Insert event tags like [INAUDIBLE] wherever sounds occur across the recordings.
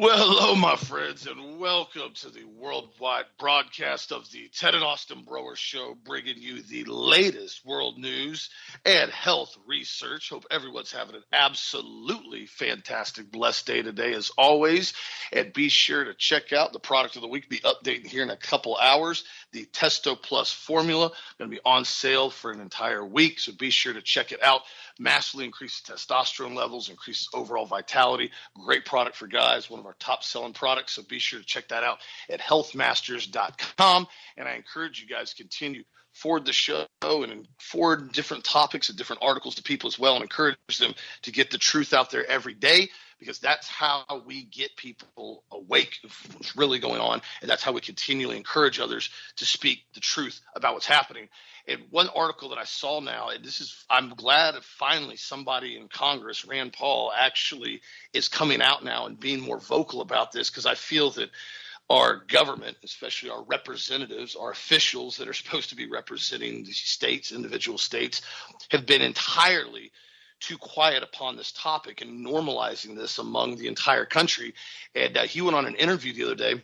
Well, hello, my friends, and welcome to the worldwide broadcast of the Ted and Austin Broer Show, bringing you the latest world news and health research. Hope everyone's having an absolutely fantastic, blessed day today, as always. And be sure to check out the product of the week, be updating here in a couple hours. The Testo Plus formula going to be on sale for an entire week, so be sure to check it out massively increases testosterone levels, increases overall vitality. Great product for guys, one of our top selling products. So be sure to check that out at healthmasters.com. And I encourage you guys continue forward the show and forward different topics and different articles to people as well and encourage them to get the truth out there every day because that's how we get people awake of what's really going on and that's how we continually encourage others to speak the truth about what's happening. And one article that I saw now, and this is, I'm glad finally somebody in Congress, Rand Paul, actually is coming out now and being more vocal about this because I feel that our government, especially our representatives, our officials that are supposed to be representing the states, individual states, have been entirely too quiet upon this topic and normalizing this among the entire country. And uh, he went on an interview the other day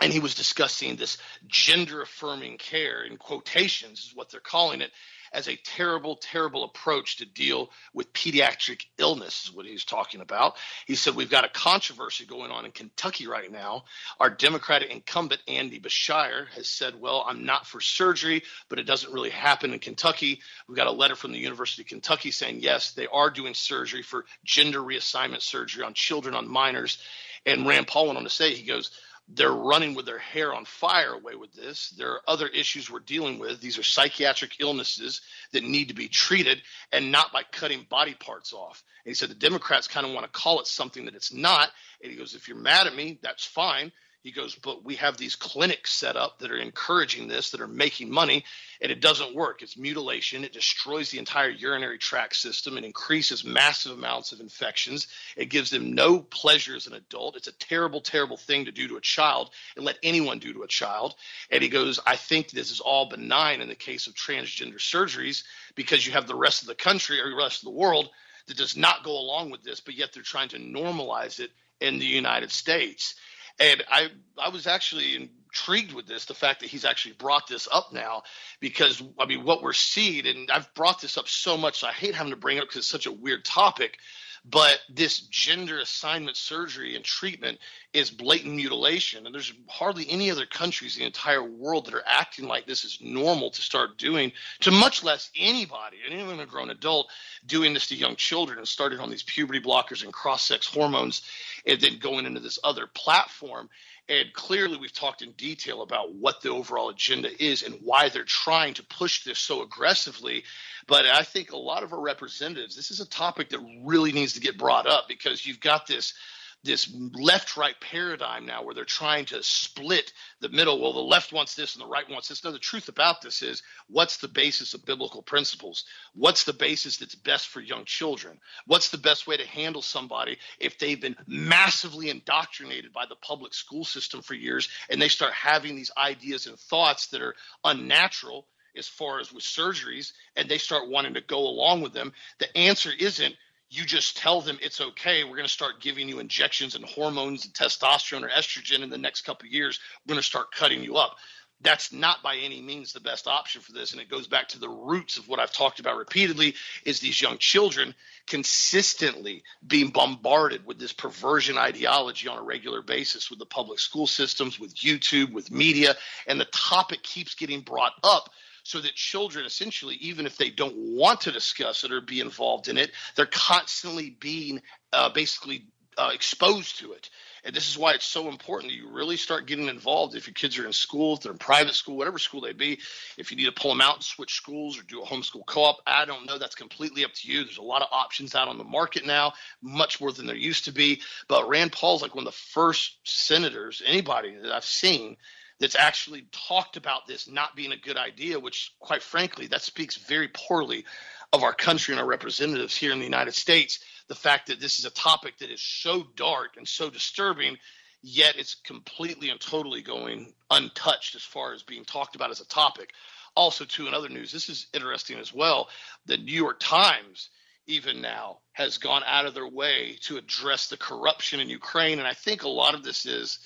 and he was discussing this gender affirming care in quotations is what they're calling it as a terrible terrible approach to deal with pediatric illness is what he's talking about. He said we've got a controversy going on in kentucky right now. Our democratic incumbent andy beshear has said well i'm not for surgery but it doesn't really happen in kentucky. We've got a letter from the university of kentucky saying yes they are doing surgery for gender reassignment surgery on children on minors. And rand paul went on to say he goes they're running with their hair on fire away with this. There are other issues we're dealing with. These are psychiatric illnesses that need to be treated and not by cutting body parts off. And he said the Democrats kind of want to call it something that it's not. And he goes, if you're mad at me, that's fine. He goes, but we have these clinics set up that are encouraging this, that are making money, and it doesn't work. It's mutilation. It destroys the entire urinary tract system. It increases massive amounts of infections. It gives them no pleasure as an adult. It's a terrible, terrible thing to do to a child and let anyone do to a child. And he goes, I think this is all benign in the case of transgender surgeries because you have the rest of the country or the rest of the world that does not go along with this, but yet they're trying to normalize it in the United States. And I I was actually intrigued with this, the fact that he's actually brought this up now, because I mean what we're seeing, and I've brought this up so much, so I hate having to bring it up because it's such a weird topic. But this gender assignment surgery and treatment is blatant mutilation. And there's hardly any other countries in the entire world that are acting like this is normal to start doing, to much less anybody, anyone a grown adult, doing this to young children and starting on these puberty blockers and cross sex hormones and then going into this other platform. And clearly, we've talked in detail about what the overall agenda is and why they're trying to push this so aggressively. But I think a lot of our representatives, this is a topic that really needs to get brought up because you've got this this left right paradigm now where they're trying to split the middle. Well, the left wants this and the right wants this. No, the truth about this is what's the basis of biblical principles? What's the basis that's best for young children? What's the best way to handle somebody if they've been massively indoctrinated by the public school system for years and they start having these ideas and thoughts that are unnatural? As far as with surgeries, and they start wanting to go along with them, the answer isn't you just tell them it's okay. We're going to start giving you injections and hormones and testosterone or estrogen in the next couple of years. We're going to start cutting you up. That's not by any means the best option for this. And it goes back to the roots of what I've talked about repeatedly is these young children consistently being bombarded with this perversion ideology on a regular basis with the public school systems, with YouTube, with media, and the topic keeps getting brought up so that children essentially even if they don't want to discuss it or be involved in it they're constantly being uh, basically uh, exposed to it. And this is why it's so important that you really start getting involved. If your kids are in school if they're in private school whatever school they be if you need to pull them out and switch schools or do a homeschool co-op i don't know. That's completely up to you. There's a lot of options out on the market now much more than there used to be. But rand paul's like one of the first senators anybody that i've seen that's actually talked about this not being a good idea, which, quite frankly, that speaks very poorly of our country and our representatives here in the United States. The fact that this is a topic that is so dark and so disturbing, yet it's completely and totally going untouched as far as being talked about as a topic. Also, too, in other news, this is interesting as well. The New York Times even now, has gone out of their way to address the corruption in Ukraine. And I think a lot of this is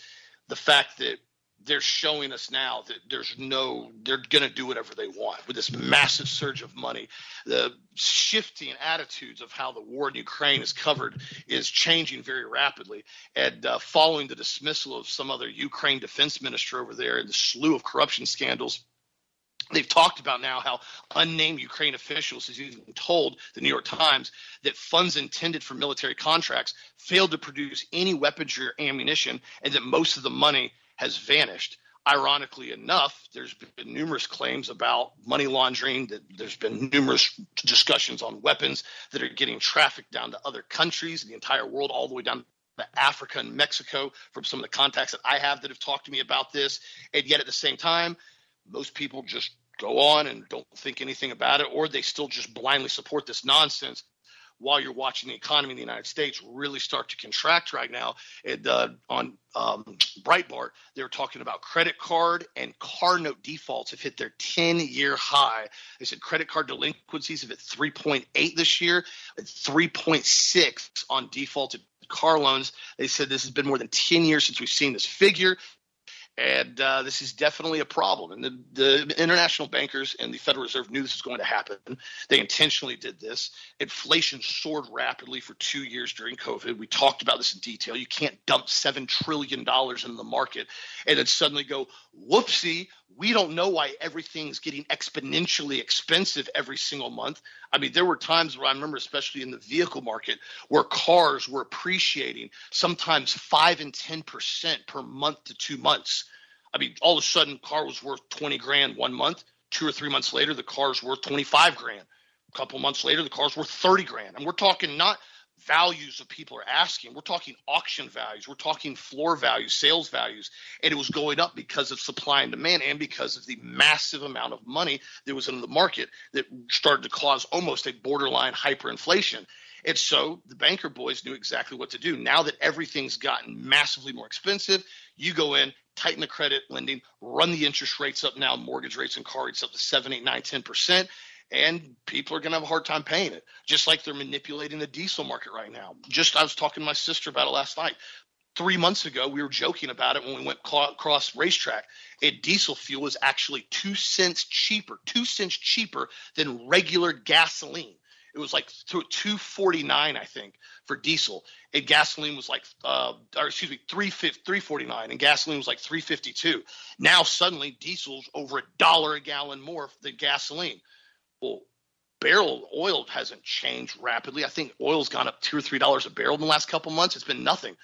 the fact that they're showing us now that there's no they're going to do whatever they want with this massive surge of money. The shifting attitudes of how the war in ukraine is covered is changing very rapidly. And uh, following the dismissal of some other ukraine defense minister over there and the slew of corruption scandals They've talked about now how unnamed Ukraine officials has even told the New York Times that funds intended for military contracts failed to produce any weaponry or ammunition, and that most of the money has vanished. Ironically enough, there's been numerous claims about money laundering, that there's been numerous discussions on weapons that are getting trafficked down to other countries, the entire world, all the way down to Africa and Mexico from some of the contacts that I have that have talked to me about this. And yet at the same time, most people just go on and don't think anything about it, or they still just blindly support this nonsense while you're watching the economy in the United States really start to contract right now. And uh, on um, Breitbart, they were talking about credit card and car note defaults have hit their 10 year high. They said credit card delinquencies have hit 3.8 this year, 3.6 on defaulted car loans. They said this has been more than 10 years since we've seen this figure and uh, this is definitely a problem. And the, the, international bankers and the Federal Reserve knew this was going to happen. They intentionally did this. Inflation soared rapidly for two years during COVID. We talked about this in detail. You can't dump seven trillion dollars in the market and then suddenly go, "Whoopsie, we don't know why everything's getting exponentially expensive every single month." I mean, there were times where I remember, especially in the vehicle market, where cars were appreciating sometimes five and ten percent per month to two months I mean, all of a sudden, car was worth 20 grand one month. Two or three months later, the car's worth 25 grand. A couple months later, the car's worth 30 grand. And we're talking not values of people are asking. We're talking auction values. We're talking floor values, sales values. And it was going up because of supply and demand and because of the massive amount of money that was in the market that started to cause almost a borderline hyperinflation. And so the banker boys knew exactly what to do. Now that everything's gotten massively more expensive, you go in, tighten the credit lending, run the interest rates up now, mortgage rates and car rates up to 7, 8, 9, 10%, and people are going to have a hard time paying it, just like they're manipulating the diesel market right now. Just I was talking to my sister about it last night. Three months ago, we were joking about it when we went across RaceTrac. And diesel fuel was actually two cents cheaper, two cents cheaper than regular gasoline. It was like 249, I think, for diesel. And gasoline was like, uh, or excuse me, 349, and gasoline was like 352. Now suddenly diesel's over a dollar a gallon more than gasoline. Well, barrel oil hasn't changed rapidly. I think oil's gone up two or three dollars a barrel in the last couple months. It's been nothing.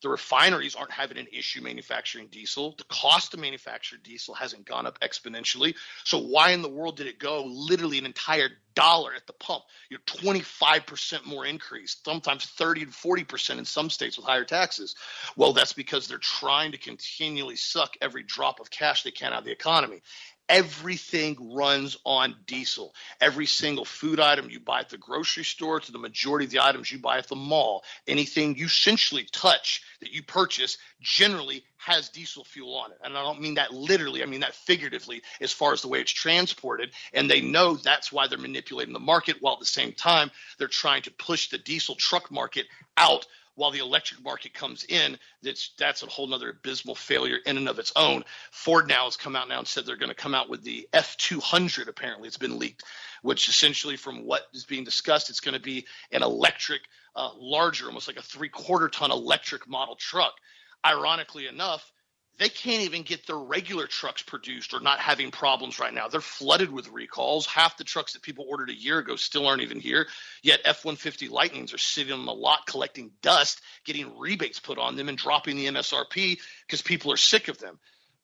The refineries aren't having an issue manufacturing diesel. The cost to manufacture diesel hasn't gone up exponentially. So why in the world did it go literally an entire dollar at the pump? You're 25% more increase, sometimes 30 to 40% in some states with higher taxes. Well, that's because they're trying to continually suck every drop of cash they can out of the economy. Everything runs on diesel. Every single food item you buy at the grocery store to the majority of the items you buy at the mall, anything you essentially touch that you purchase generally has diesel fuel on it. And I don't mean that literally, I mean that figuratively as far as the way it's transported. And they know that's why they're manipulating the market while at the same time they're trying to push the diesel truck market out while the electric market comes in, that's that's a whole nother abysmal failure in and of its own. Ford now has come out now and said they're going to come out with the F200. Apparently, it's been leaked, which essentially, from what is being discussed, it's going to be an electric, uh, larger, almost like a three-quarter ton electric model truck. Ironically enough, they can't even get their regular trucks produced or not having problems right now. They're flooded with recalls. Half the trucks that people ordered a year ago still aren't even here. Yet F 150 Lightnings are sitting on the lot collecting dust, getting rebates put on them, and dropping the MSRP because people are sick of them.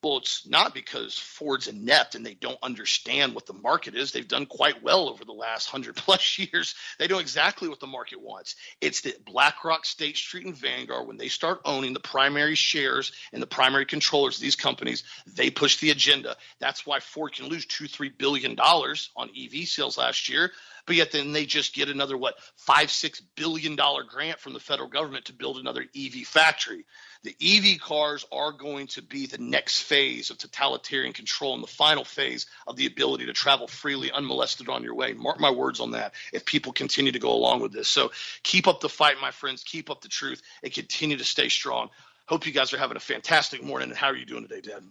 Well, it's not because Ford's inept and they don't understand what the market is. They've done quite well over the last hundred [LAUGHS] plus years. They know exactly what the market wants. It's that BlackRock, State Street, and Vanguard, when they start owning the primary shares and the primary controllers of these companies, they push the agenda. That's why Ford can lose two, three billion dollars on EV sales last year but yet then they just get another what five six billion dollar grant from the federal government to build another ev factory The EV cars are going to be the next phase of totalitarian control and the final phase of the ability to travel freely, unmolested on your way. Mark my words on that if people continue to go along with this. So keep up the fight, my friends. Keep up the truth and continue to stay strong. Hope you guys are having a fantastic morning. And how are you doing today, Dad?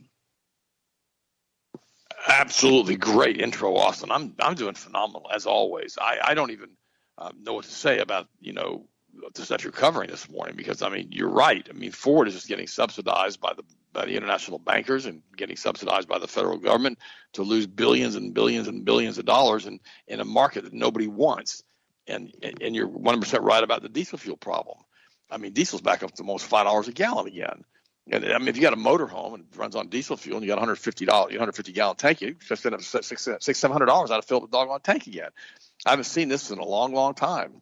Absolutely great intro, Austin. I'm I'm doing phenomenal as always. I, I don't even um, know what to say about you know that you're covering this morning because I mean you're right. I mean Ford is just getting subsidized by the by the international bankers and getting subsidized by the federal government to lose billions and billions and billions of dollars in in a market that nobody wants. And and you're 100% right about the diesel fuel problem. I mean diesel's back up to almost five dollars a gallon again. And I mean, if you got a motor home and it runs on diesel fuel and you got 150 dollars, 150 gallon tank, you just spend six, six, six, seven hundred dollars out to fill the doggone tank again. I haven't seen this in a long, long time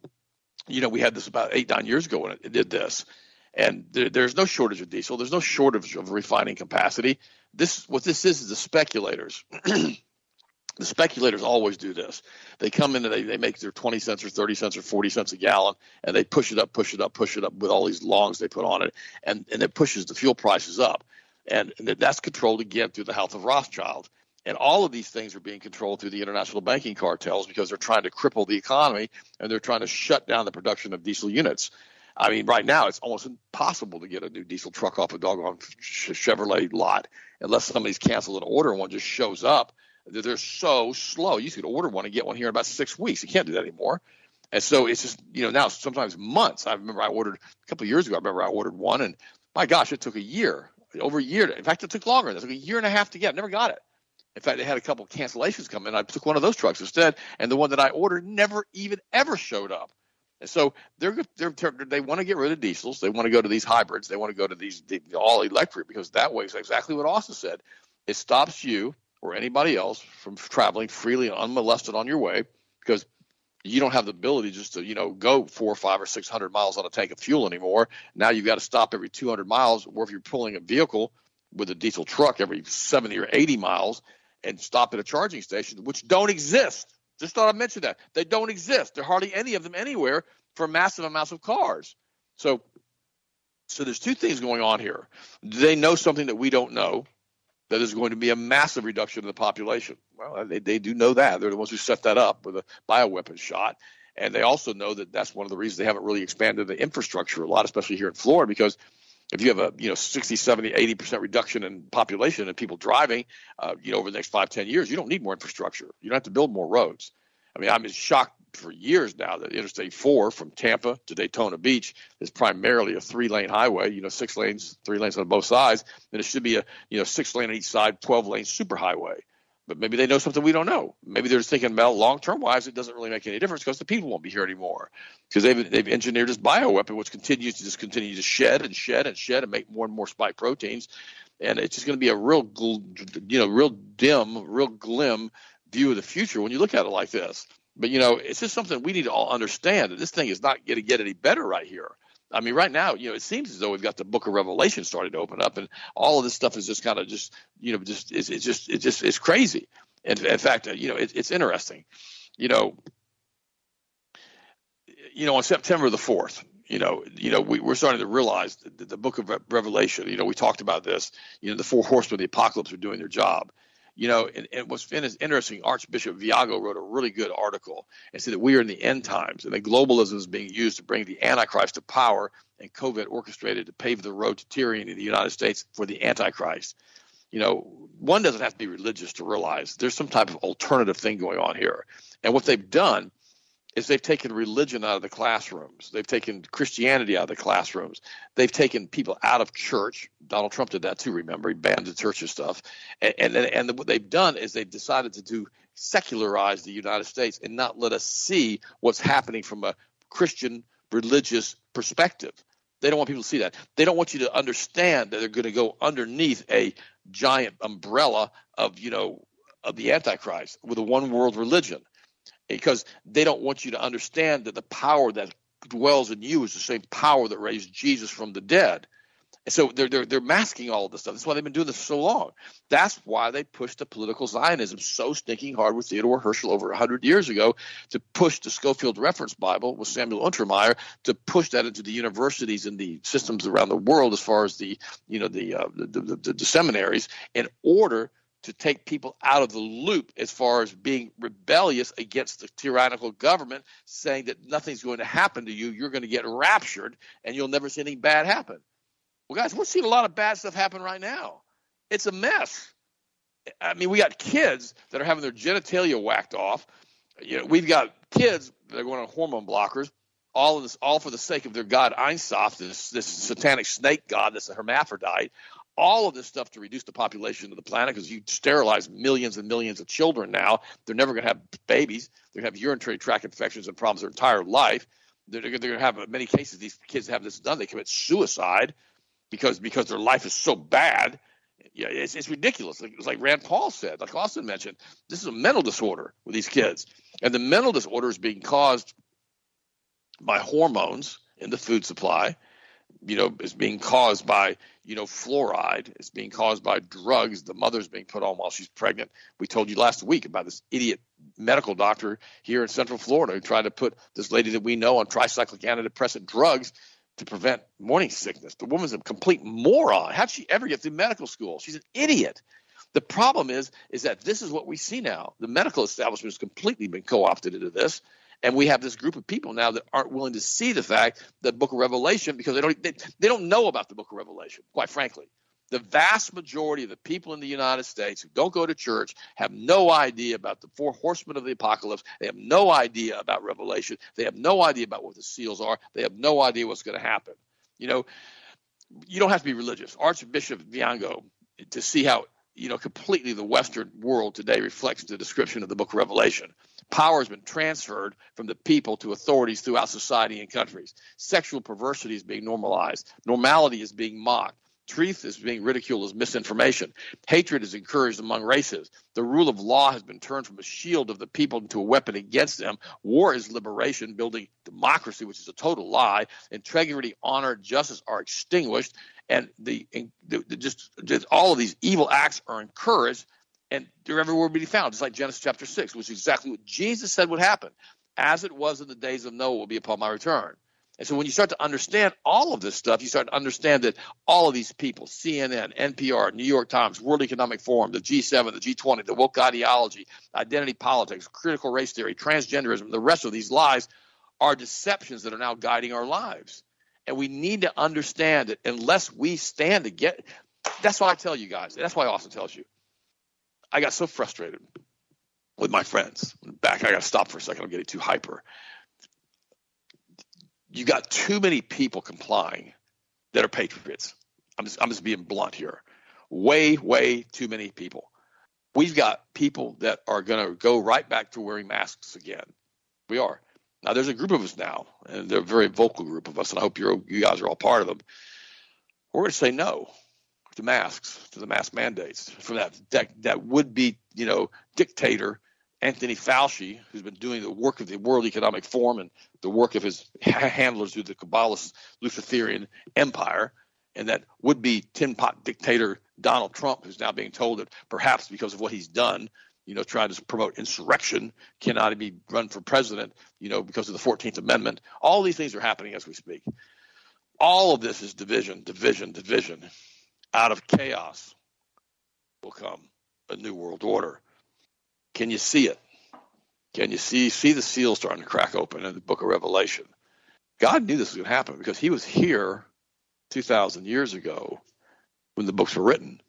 you know, we had this about eight, nine years ago when it, did this. And there, there's no shortage of diesel. There's no shortage of refining capacity. This, what this is, is the speculators. [CLEARS THROAT] the speculators always do this. They come in and they, they make their 20 cents or 30 cents or 40 cents a gallon, and they push it up, push it up, push it up with all these longs they put on it, and, and it pushes the fuel prices up. And, and that's controlled again through the House of Rothschild. And all of these things are being controlled through the international banking cartels because they're trying to cripple the economy and they're trying to shut down the production of diesel units. I mean, right now it's almost impossible to get a new diesel truck off a doggone Chevrolet lot unless somebody's canceled an order and one just shows up. They're so slow. You could order one and get one here in about six weeks. You can't do that anymore. And so it's just, you know, now sometimes months. I remember I ordered a couple of years ago, I remember I ordered one and my gosh, it took a year, over a year. In fact, it took longer. It took a year and a half to get. I never got it. In fact, they had a couple of cancellations come in. I took one of those trucks instead, and the one that I ordered never even ever showed up. And so they're, they're they want to get rid of diesels. They want to go to these hybrids. They want to go to these the, all electric because that way is exactly what Austin said. It stops you or anybody else from traveling freely and unmolested on your way because you don't have the ability just to you know go four or five or six hundred miles on a tank of fuel anymore. Now you've got to stop every 200 miles, or if you're pulling a vehicle with a diesel truck every 70 or 80 miles, and stop at a charging station, which don't exist. Just thought I'd mention that. They don't exist. There are hardly any of them anywhere for massive amounts of cars. So, so there's two things going on here. They know something that we don't know? That is going to be a massive reduction in the population. Well, they, they do know that. They're the ones who set that up with a bioweapon shot. And they also know that that's one of the reasons they haven't really expanded the infrastructure a lot, especially here in Florida, because if you have a you know 60 70 80 percent reduction in population and people driving uh, you know over the next five ten years you don't need more infrastructure. You don't have to build more roads. I mean i'm shocked for years now that interstate 4 from tampa to daytona beach is primarily a three lane highway you know six lanes three lanes on both sides and it should be a you know six lane on each side 12 lane super highway but maybe they know something we don't know. Maybe they're just thinking about long term wise, it doesn't really make any difference because the people won't be here anymore because they've they've engineered this bioweapon which continues to just continue to shed and shed and shed and make more and more spike proteins, and it's just going to be a real you know real dim, real glim view of the future when you look at it like this. But you know, it's just something we need to all understand that this thing is not going to get any better right here. I mean, right now, you know, it seems as though we've got the Book of Revelation starting to open up, and all of this stuff is just kind of just, you know, just it's, it's just it's just it's crazy. And in fact, you know, it, it's interesting. You know, you know, on September the fourth, you know, you know, we, we're starting to realize that the Book of Revelation. You know, we talked about this. You know, the four horsemen of the apocalypse are doing their job you know, and, and what's interesting, Archbishop Viganò wrote a really good article and said that we are in the end times and that globalism is being used to bring the Antichrist to power and COVID orchestrated to pave the road to tyranny in the United States for the Antichrist. You know, one doesn't have to be religious to realize there's some type of alternative thing going on here. And what they've done is they've taken religion out of the classrooms. They've taken Christianity out of the classrooms. They've taken people out of church. Donald Trump did that too. Remember, he banned the church and stuff. And and, and what they've done is they've decided to do secularize the United States and not let us see what's happening from a Christian religious perspective. They don't want people to see that. They don't want you to understand that they're going to go underneath a giant umbrella of you know of the Antichrist with a one world religion because they don't want you to understand that the power that dwells in you is the same power that raised Jesus from the dead. And so they're, they're, they're masking all of this stuff. That's why they've been doing this for so long. That's why they pushed the political Zionism so stinking hard with Theodore Herzl over 100 years ago to push the Scofield Reference Bible with Samuel Untermyer to push that into the universities and the systems around the world as far as the, you know, the, uh, the, the, the, the seminaries in order to take people out of the loop as far as being rebellious against the tyrannical government, saying that nothing's going to happen to you, you're going to get raptured, and you'll never see anything bad happen. Well, guys, we're seeing a lot of bad stuff happen right now. It's a mess. I mean, we got kids that are having their genitalia whacked off. You know, we've got kids that are going on hormone blockers, all this, all for the sake of their god Ein Sof, this this satanic snake god that's a hermaphrodite. All of this stuff to reduce the population of the planet because you sterilize millions and millions of children now. They're never going to have babies. They're going to have urinary tract infections and problems their entire life. They're, they're going to have, many cases, these kids have this done. They commit suicide because because their life is so bad. Yeah, it's, it's ridiculous. It's like Rand Paul said, like Austin mentioned, this is a mental disorder with these kids, and the mental disorder is being caused by hormones in the food supply. You know, is being caused by you know fluoride. It's being caused by drugs the mother's being put on while she's pregnant. We told you last week about this idiot medical doctor here in Central Florida who tried to put this lady that we know on tricyclic antidepressant drugs to prevent morning sickness. The woman's a complete moron. How'd she ever get through medical school? She's an idiot. The problem is, is that this is what we see now. The medical establishment has completely been co-opted into this, and we have this group of people now that aren't willing to see the fact that Book of Revelation because they don't they, they don't know about the Book of Revelation. Quite frankly, the vast majority of the people in the United States who don't go to church have no idea about the four horsemen of the apocalypse. They have no idea about Revelation. They have no idea about what the seals are. They have no idea what's going to happen. You know, you don't have to be religious. Archbishop Viganò, to see how you know completely the Western world today reflects the description of the Book of Revelation. Power has been transferred from the people to authorities throughout society and countries. Sexual perversity is being normalized. Normality is being mocked. Truth is being ridiculed as misinformation. Hatred is encouraged among races. The rule of law has been turned from a shield of the people into a weapon against them. War is liberation, building democracy, which is a total lie. Integrity, honor, justice are extinguished, and the, the, the just, just all of these evil acts are encouraged, and they're everywhere to be found. Just like Genesis chapter six, which is exactly what Jesus said would happen, as it was in the days of Noah, will be upon my return. And so when you start to understand all of this stuff, you start to understand that all of these people, CNN, NPR, New York Times, World Economic Forum, the G7, the G20, the woke ideology, identity politics, critical race theory, transgenderism, the rest of these lies are deceptions that are now guiding our lives. And we need to understand that unless we stand to get that's why I tell you guys, that's why Austin tells you. I got so frustrated with my friends. Back, I got to stop for a second. I'm getting too hyper you got too many people complying that are patriots. I'm just, I'm just being blunt here. Way, way too many people. We've got people that are going to go right back to wearing masks again. We are. Now, there's a group of us now, and they're a very vocal group of us, and I hope you're, you guys are all part of them. We're going to say no to masks, to the mask mandates, from that that, that would be, you know, dictator Anthony Fauci, who's been doing the work of the World Economic Forum and the work of his handlers through the Kabbalist Luciferian empire, and that would be tin pot dictator Donald Trump, who's now being told that perhaps because of what he's done, you know, trying to promote insurrection, cannot be run for president, you know, because of the 14th Amendment. All these things are happening as we speak. All of this is division, division, division. Out of chaos will come a new world order. Can you see it? Can you see see the seal starting to crack open in the book of Revelation? God knew this was going to happen because he was here 2,000 years ago when the books were written.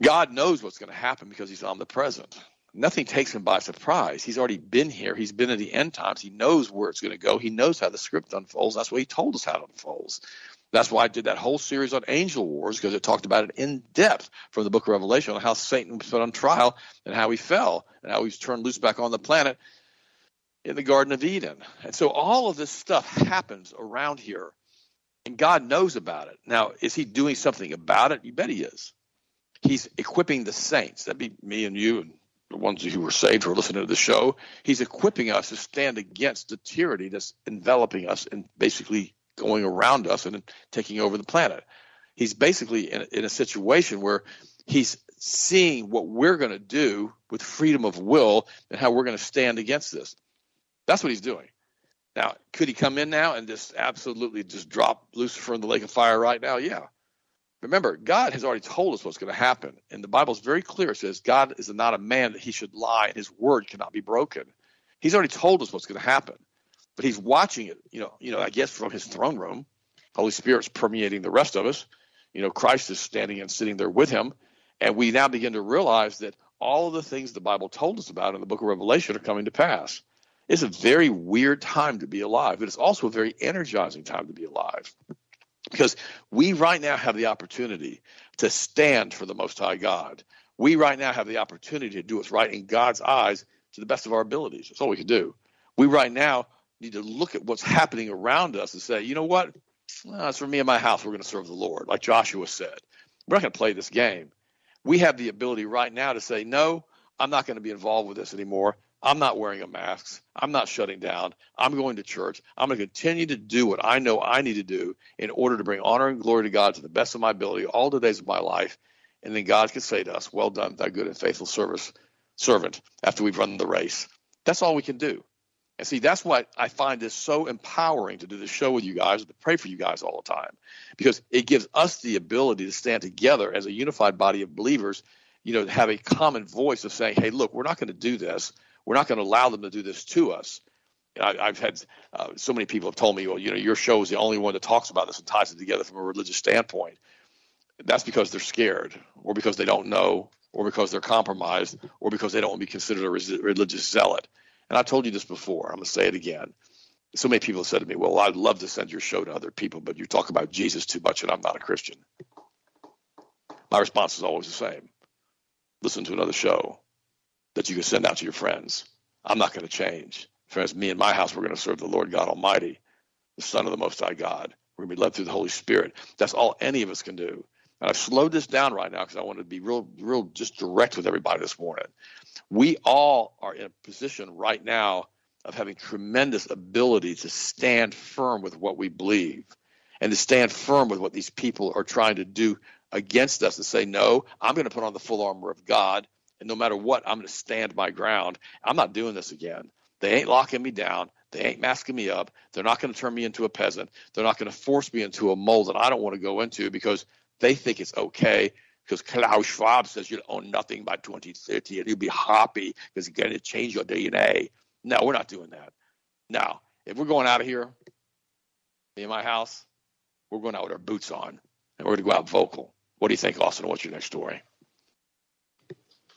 God knows what's going to happen because he's omnipresent. Nothing takes him by surprise. He's already been here. He's been in the end times. He knows where it's going to go. He knows how the script unfolds. That's what he told us how it unfolds. That's why I did that whole series on angel wars because it talked about it in depth from the book of Revelation on how Satan was put on trial and how he fell and how he was turned loose back on the planet in the Garden of Eden. And so all of this stuff happens around here, and God knows about it. Now, is he doing something about it? You bet he is. He's equipping the saints. That'd be me and you and the ones who were saved who are listening to the show. He's equipping us to stand against the tyranny that's enveloping us and basically going around us and taking over the planet. he's basically in, in a situation where he's seeing what we're going to do with freedom of will and how we're going to stand against this. That's what he's doing. Now, could he come in now and just absolutely just drop Lucifer in the lake of fire right now? Yeah. Remember, God has already told us what's going to happen. And the Bible is very clear. It says, God is not a man that he should lie, and his word cannot be broken. He's already told us what's going to happen. But he's watching it, you know, you know, I guess from his throne room. Holy Spirit's permeating the rest of us. You know, Christ is standing and sitting there with him. And we now begin to realize that all of the things the Bible told us about in the book of Revelation are coming to pass. It's a very weird time to be alive, but it's also a very energizing time to be alive. Because we right now have the opportunity to stand for the Most High God. We right now have the opportunity to do what's right in God's eyes to the best of our abilities. That's all we can do. We right now need to look at what's happening around us and say, you know what? Well, for me and my house. We're going to serve the Lord, like Joshua said. We're not going to play this game. We have the ability right now to say, no, I'm not going to be involved with this anymore. I'm not wearing a mask. I'm not shutting down. I'm going to church. I'm going to continue to do what I know I need to do in order to bring honor and glory to God to the best of my ability all the days of my life. And then God can say to us, Well done, thy good and faithful service servant, after we've run the race. That's all we can do. And see, that's why I find this so empowering to do this show with you guys, to pray for you guys all the time, because it gives us the ability to stand together as a unified body of believers, you know, to have a common voice of saying, hey, look, we're not going to do this. We're not going to allow them to do this to us. I, have had uh, so many people have told me, well, you know, your show is the only one that talks about this and ties it together from a religious standpoint. That's because they're scared, or because they don't know, or because they're compromised, or because they don't want to be considered a religious zealot. And I've told you this before. I'm going to say it again. So many people have said to me, well, I'd love to send your show to other people, but you talk about Jesus too much and I'm not a Christian. My response is always the same listen to another show that you can send out to your friends. I'm not going to change. Friends, me and my house, we're going to serve the Lord God Almighty, the Son of the Most High God. We're going to be led through the Holy Spirit. That's all any of us can do. And I've slowed this down right now because I want to be real, real, just direct with everybody this morning. We all are in a position right now of having tremendous ability to stand firm with what we believe and to stand firm with what these people are trying to do against us and say, no, I'm going to put on the full armor of God. And no matter what, I'm going to stand my ground. I'm not doing this again. They ain't locking me down. They ain't masking me up. They're not going to turn me into a peasant. They're not going to force me into a mold that I don't want to go into because they think it's okay because Klaus Schwab says you'll own nothing by 2030 and you'll be happy because you're going to change your DNA. No, we're not doing that. Now, if we're going out of here, and my house, we're going out with our boots on and we're going to go out vocal. What do you think, Austin? What's your next story?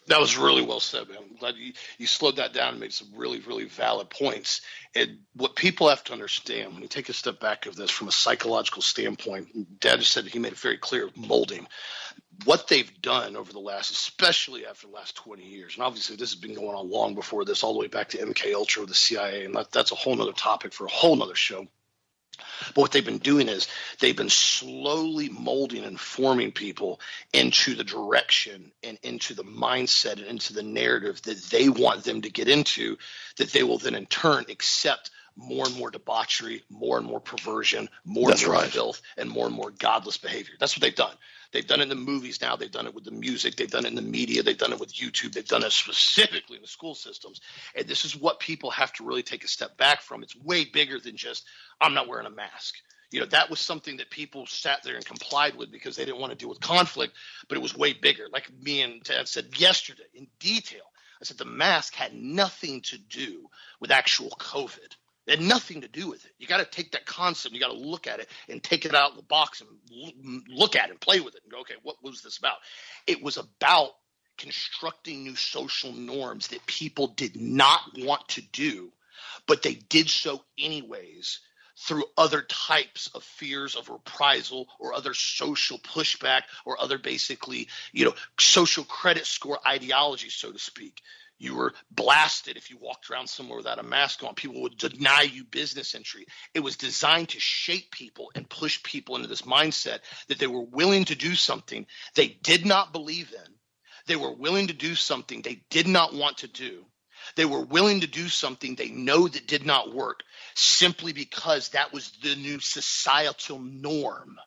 That was really well said, man. I'm glad you, you slowed that down and made some really, really valid points. And what people have to understand when you take a step back of this from a psychological standpoint, Dad just said he made it very clear molding. What they've done over the last, especially after the last 20 years, and obviously this has been going on long before this, all the way back to MK Ultra, the CIA, and that, that's a whole nother topic for a whole nother show. But what they've been doing is they've been slowly molding and forming people into the direction and into the mindset and into the narrative that they want them to get into, that they will then in turn accept more and more debauchery, more and more perversion, more That's and more right. filth, and more and more godless behavior. That's what they've done. They've done it in the movies now. They've done it with the music. They've done it in the media. They've done it with YouTube. They've done it specifically in the school systems. And this is what people have to really take a step back from. It's way bigger than just, I'm not wearing a mask. You know, that was something that people sat there and complied with because they didn't want to deal with conflict, but it was way bigger. Like me and Ted said yesterday in detail, I said the mask had nothing to do with actual COVID. It had nothing to do with it. You got to take that concept, you got to look at it and take it out of the box and look at it and play with it and go, okay, what was this about? It was about constructing new social norms that people did not want to do, but they did so anyways through other types of fears of reprisal or other social pushback or other basically, you know, social credit score ideology, so to speak. You were blasted if you walked around somewhere without a mask on. People would deny you business entry. It was designed to shape people and push people into this mindset that they were willing to do something they did not believe in. They were willing to do something they did not want to do. They were willing to do something they know that did not work simply because that was the new societal norm.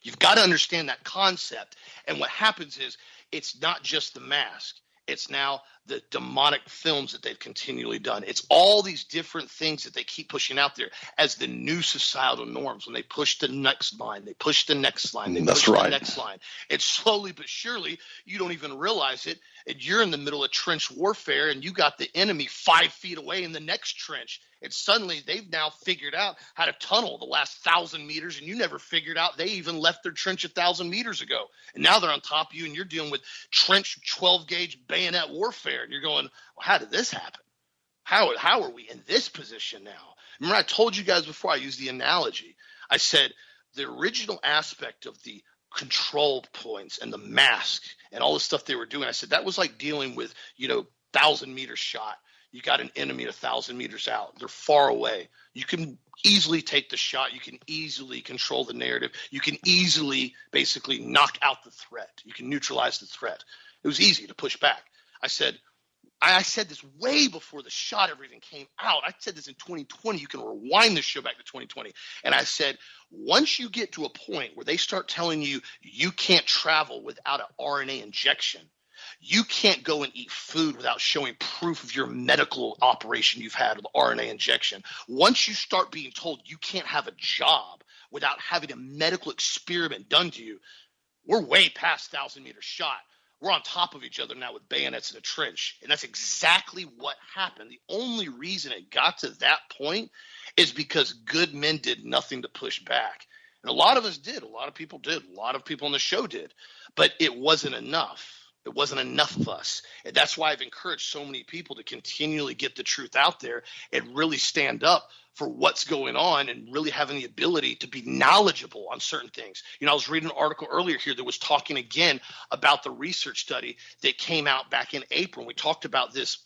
You've got to understand that concept. And what happens is it's not just the mask. It's now the demonic films that they've continually done. It's all these different things that they keep pushing out there as the new societal norms. When they push the next line, they push the next line, they That's push right. the next line. And slowly but surely, you don't even realize it. And you're in the middle of trench warfare, and you got the enemy five feet away in the next trench. And suddenly they've now figured out how to tunnel the last thousand meters, and you never figured out they even left their trench a thousand meters ago. And now they're on top of you, and you're dealing with trench 12 gauge bayonet warfare. And you're going, well, how did this happen? How, how are we in this position now? Remember, I told you guys before I used the analogy. I said the original aspect of the control points and the mask and all the stuff they were doing. I said that was like dealing with, you know, thousand meter shot. You got an enemy a thousand meters out. They're far away. You can easily take the shot. You can easily control the narrative. You can easily basically knock out the threat. You can neutralize the threat. It was easy to push back. I said, I said this way before the shot ever even came out. I said this in 2020. You can rewind the show back to 2020. And I said, once you get to a point where they start telling you you can't travel without an RNA injection, you can't go and eat food without showing proof of your medical operation you've had with RNA injection. Once you start being told you can't have a job without having a medical experiment done to you, we're way past thousand meter shot. We're on top of each other now with bayonets in a trench. And that's exactly what happened. The only reason it got to that point is because good men did nothing to push back. And a lot of us did. A lot of people did. A lot of people on the show did. But it wasn't enough. It wasn't enough of us. That's why I've encouraged so many people to continually get the truth out there and really stand up for what's going on and really having the ability to be knowledgeable on certain things. You know, I was reading an article earlier here that was talking again about the research study that came out back in April. We talked about this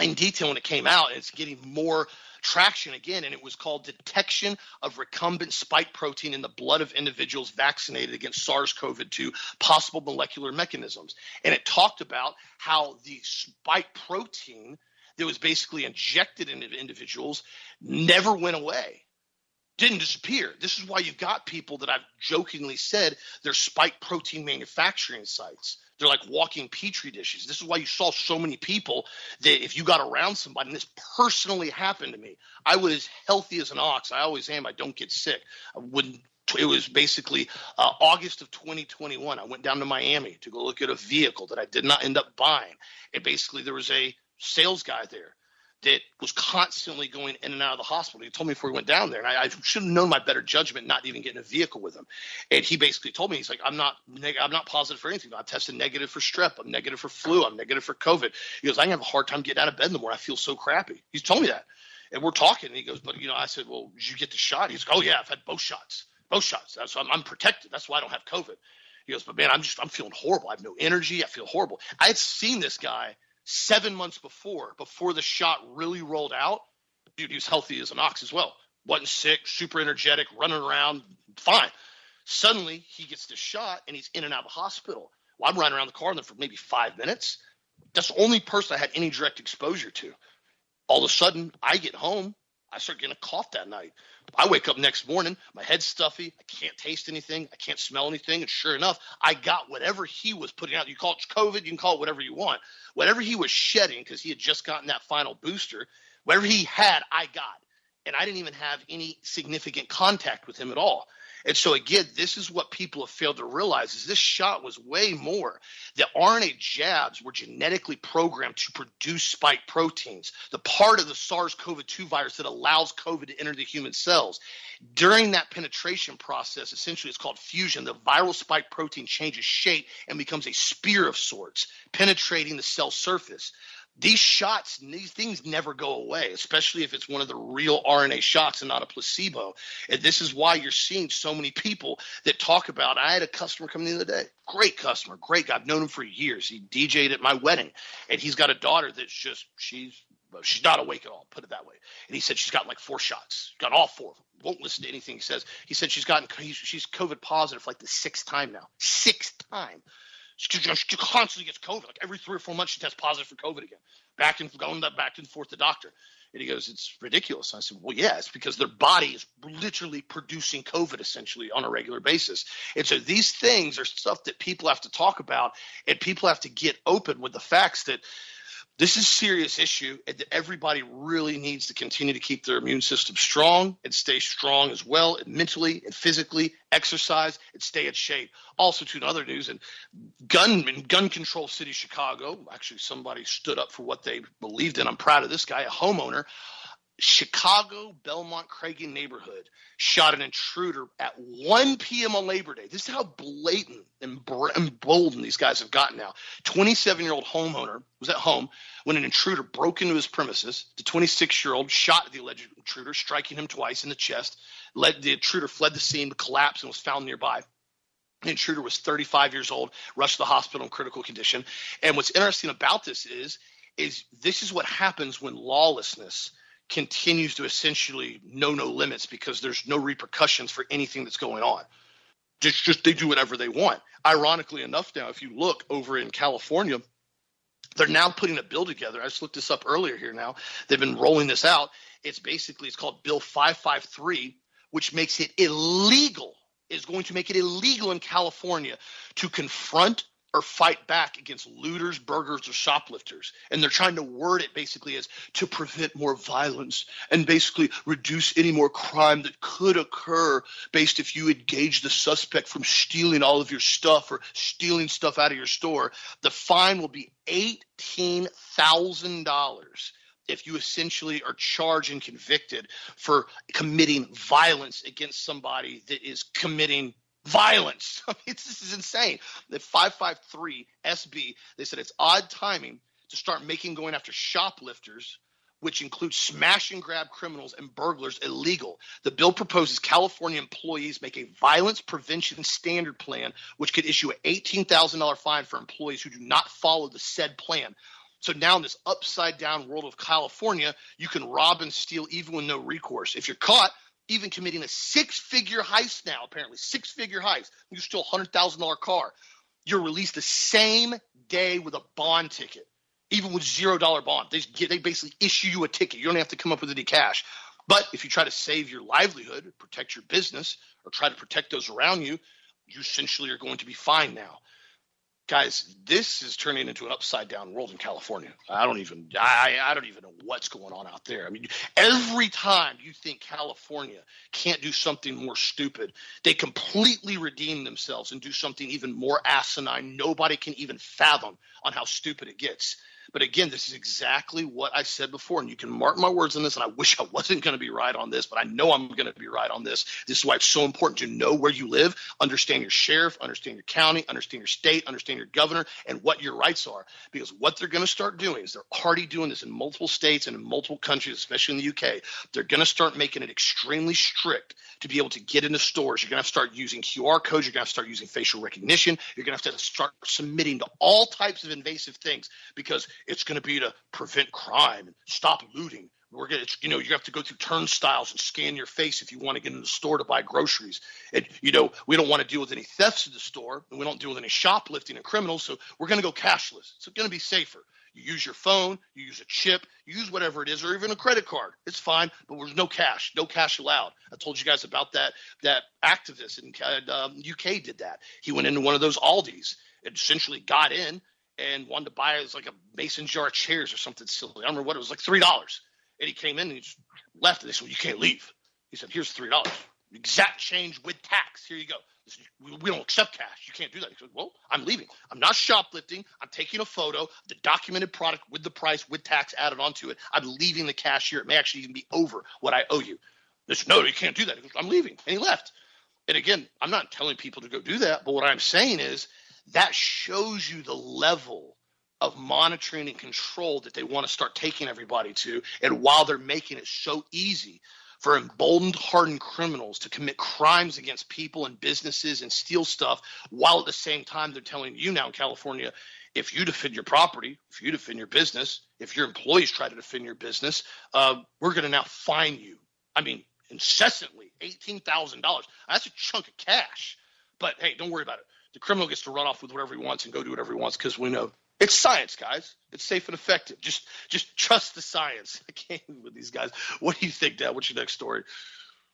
in detail when it came out, and it's getting more traction again, and it was called Detection of Recombinant Spike Protein in the Blood of Individuals Vaccinated Against SARS CoV 2 Possible Molecular Mechanisms. And it talked about how the spike protein that was basically injected into individuals never went away didn't disappear. This is why you've got people that I've jokingly said they're spike protein manufacturing sites. They're like walking petri dishes. This is why you saw so many people that if you got around somebody, and this personally happened to me, I was as healthy as an ox. I always am. I don't get sick. I wouldn't. It was basically uh, August of 2021. I went down to Miami to go look at a vehicle that I did not end up buying. And basically, there was a sales guy there that was constantly going in and out of the hospital. He told me before he went down there, and I, I should have known my better judgment not even getting a vehicle with him. And he basically told me, he's like, I'm not, neg- I'm not positive for anything. I tested negative for strep. I'm negative for flu. I'm negative for COVID. He goes, I have a hard time getting out of bed in the morning. I feel so crappy. He's told me that, and we're talking. And he goes, but you know, I said, well, did you get the shot? He's like, oh yeah, I've had both shots, both shots. That's I'm, I'm protected. That's why I don't have COVID. He goes, but man, I'm just, I'm feeling horrible. I have no energy. I feel horrible. I had seen this guy seven months before, before the shot really rolled out, dude, he was healthy as an ox as well. Wasn't sick, super energetic, running around, fine. Suddenly, he gets the shot and he's in and out of the hospital. Well, I'm running around the car for maybe five minutes. That's the only person I had any direct exposure to. All of a sudden, I get home. I start getting a cough that night. I wake up next morning, my head's stuffy. I can't taste anything. I can't smell anything. And sure enough, I got whatever he was putting out. You call it COVID, you can call it whatever you want. Whatever he was shedding, because he had just gotten that final booster, whatever he had, I got. And I didn't even have any significant contact with him at all. And so again, this is what people have failed to realize is this shot was way more. The RNA jabs were genetically programmed to produce spike proteins, the part of the SARS-CoV-2 virus that allows COVID to enter the human cells. During that penetration process, essentially it's called fusion, the viral spike protein changes shape and becomes a spear of sorts, penetrating the cell surface these shots, these things never go away, especially if it's one of the real RNA shots and not a placebo. And this is why you're seeing so many people that talk about. I had a customer come the other day, great customer, great guy. I've known him for years. He DJ'd at my wedding, and he's got a daughter that's just she's she's not awake at all. Put it that way. And he said she's got like four shots, got all four. Won't listen to anything he says. He said she's gotten she's COVID positive like the sixth time now, sixth time. She, constantly gets COVID. Like every three or four months, she tests positive for COVID again. Back and going back and forth to the doctor. And he goes, It's ridiculous. I said, Well, yeah, it's because their body is literally producing COVID essentially on a regular basis. And so these things are stuff that people have to talk about and people have to get open with the facts that this is a serious issue and that everybody really needs to continue to keep their immune system strong and stay strong as well and mentally and physically exercise and stay in shape. Also to other news and gun gun control city chicago actually somebody stood up for what they believed in. I'm proud of this guy a homeowner Chicago Belmont Cragin neighborhood shot an intruder at 1 p.m. on Labor Day. This is how blatant and emboldened these guys have gotten now. 27 year old homeowner was at home when an intruder broke into his premises. The 26 year old shot the alleged intruder, striking him twice in the chest. Led the intruder fled the scene, collapsed, and was found nearby. The intruder was 35 years old, rushed to the hospital in critical condition. And what's interesting about this is, is this is what happens when lawlessness continues to essentially know no limits because there's no repercussions for anything that's going on. Just, just they do whatever they want. Ironically enough, now if you look over in California, they're now putting a bill together. I just looked this up earlier here. Now they've been rolling this out. It's basically it's called Bill 553, which makes it illegal. Is going to make it illegal in California to confront or fight back against looters, burglars, or shoplifters. And they're trying to word it basically as to prevent more violence and basically reduce any more crime that could occur based if you engage the suspect from stealing all of your stuff or stealing stuff out of your store. The fine will be $18,000 if you essentially are charged and convicted for committing violence against somebody that is committing violence. [LAUGHS] I mean, this is insane. The 553 SB, they said it's odd timing to start making going after shoplifters, which includes smash and grab criminals and burglars, illegal. The bill proposes California employees make a violence prevention standard plan, which could issue an $18,000 fine for employees who do not follow the said plan. So now in this upside down world of California, you can rob and steal even with no recourse. If you're caught, even committing a six figure heist now, apparently, six figure heist. You steal a $100,000 car. You're released the same day with a bond ticket, even with zero dollar bond. They, they basically issue you a ticket. You don't have to come up with any cash. But if you try to save your livelihood, protect your business, or try to protect those around you, you essentially are going to be fine now guys, this is turning into an upside down world in California. I don't even I, I don't even know what's going on out there. I mean, every time you think California can't do something more stupid, they completely redeem themselves and do something even more asinine. Nobody can even fathom on how stupid it gets. But again, this is exactly what I said before, and you can mark my words on this. And I wish I wasn't going to be right on this, but I know I'm going to be right on this. This is why it's so important to know where you live, understand your sheriff, understand your county, understand your state, understand your governor, and what your rights are. Because what they're going to start doing is they're already doing this in multiple states and in multiple countries, especially in the UK. They're going to start making it extremely strict to be able to get into stores. You're going to start using QR codes. You're going to to start using facial recognition. You're going to have to start submitting to all types of invasive things because it's going to be to prevent crime and stop looting. We're going to, you know, you have to go through turnstiles and scan your face if you want to get in the store to buy groceries. And, you know, we don't want to deal with any thefts in the store and we don't deal with any shoplifting and criminals. So we're going to go cashless. It's going to be safer. You use your phone, you use a chip, you use whatever it is, or even a credit card. It's fine, but there's no cash, no cash allowed. I told you guys about that. That activist in um, UK did that. He went into one of those Aldi's and essentially got in and wanted to buy it was like a mason jar of chairs or something silly. I don't remember what it was like three dollars. And he came in and he just left and they said, well, you can't leave. He said, here's three dollars. Exact change with tax. Here you go. We, don't accept cash. You can't do that. He said, well, I'm leaving. I'm not shoplifting. I'm taking a photo, the documented product with the price, with tax added onto it. I'm leaving the cashier. It may actually even be over what I owe you. They said, no, you can't do that. He goes, I'm leaving. And he left. And again, I'm not telling people to go do that, but what I'm saying is that shows you the level of monitoring and control that they want to start taking everybody to. And while they're making it so easy for emboldened, hardened criminals to commit crimes against people and businesses and steal stuff, while at the same time they're telling you now in California, if you defend your property, if you defend your business, if your employees try to defend your business, uh, we're going to now fine you. I mean, incessantly, $18,000. That's a chunk of cash. But hey, don't worry about it the criminal gets to run off with whatever he wants and go do whatever he wants because we know it's science, guys. It's safe and effective. Just just trust the science. [LAUGHS] I can't with these guys. What do you think, Dad? What's your next story?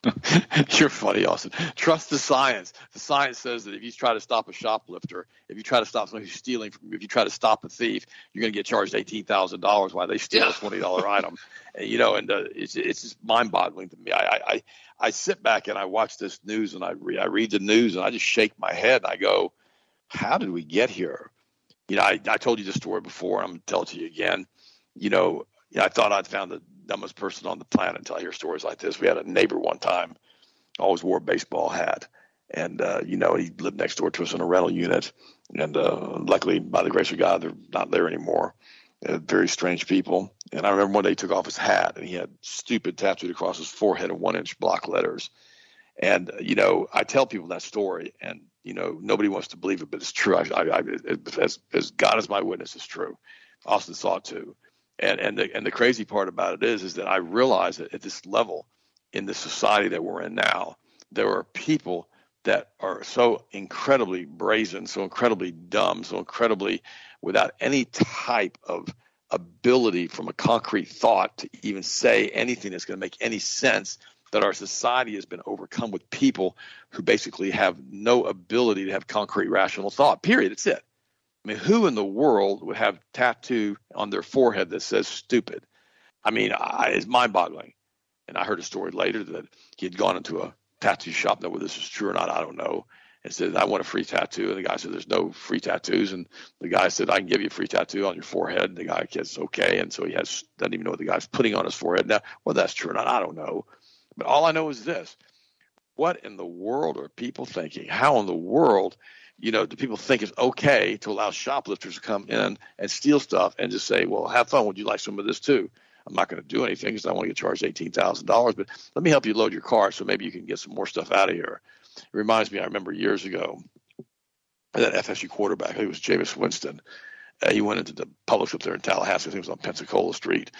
[LAUGHS] You're funny, Austin. Trust the science. The science says that if you try to stop a shoplifter, if you try to stop somebody who's stealing from you, if you try to stop a thief, you're going to get charged eighteen thousand dollars while they steal yeah. a twenty dollar [LAUGHS] item. And, you know, and uh, it's it's just mind boggling to me. I, I I sit back and I watch this news and I read I read the news and I just shake my head and I go, how did we get here? You know, I, I told you this story before. and I'm going to tell it to you again. You know, I thought I'd found the dumbest person on the planet until I hear stories like this. We had a neighbor one time, always wore a baseball hat, and uh, you know he lived next door to us in a rental unit. And uh, luckily, by the grace of God, they're not there anymore. Uh, very strange people. And I remember one day he took off his hat and he had stupid tattooed across his forehead in one inch block letters. And you know, I tell people that story, and you know, nobody wants to believe it, but it's true. I, I, I as, as God is my witness, it's true. Austin saw it too. And and the and the crazy part about it is is that I realize that at this level in the society that we're in now, there are people that are so incredibly brazen, so incredibly dumb, so incredibly without any type of ability from a concrete thought to even say anything that's going to make any sense that our society has been overcome with people who basically have no ability to have concrete rational thought period. It's it I mean, who in the world would have tattoo on their forehead that says stupid? I mean, I, it's mind boggling. And I heard a story later that he had gone into a tattoo shop. Now, whether this is true or not, I don't know. And said, I want a free tattoo. And the guy said, There's no free tattoos. And the guy said, I can give you a free tattoo on your forehead. And the guy says, Okay. And so he has doesn't even know what the guy's putting on his forehead. Now, whether that's true or not, I don't know. But all I know is this what in the world are people thinking? How in the world you know, do people think it's okay to allow shoplifters to come in and steal stuff and just say, well, have fun. Would you like some of this too? I'm not going to do anything because I want to get charged $18,000, but let me help you load your car so maybe you can get some more stuff out of here. It reminds me, I remember years ago, that FSU quarterback, I think it was Jameis Winston. Uh, he went into the Publix up there in Tallahassee. I think it was on Pensacola Street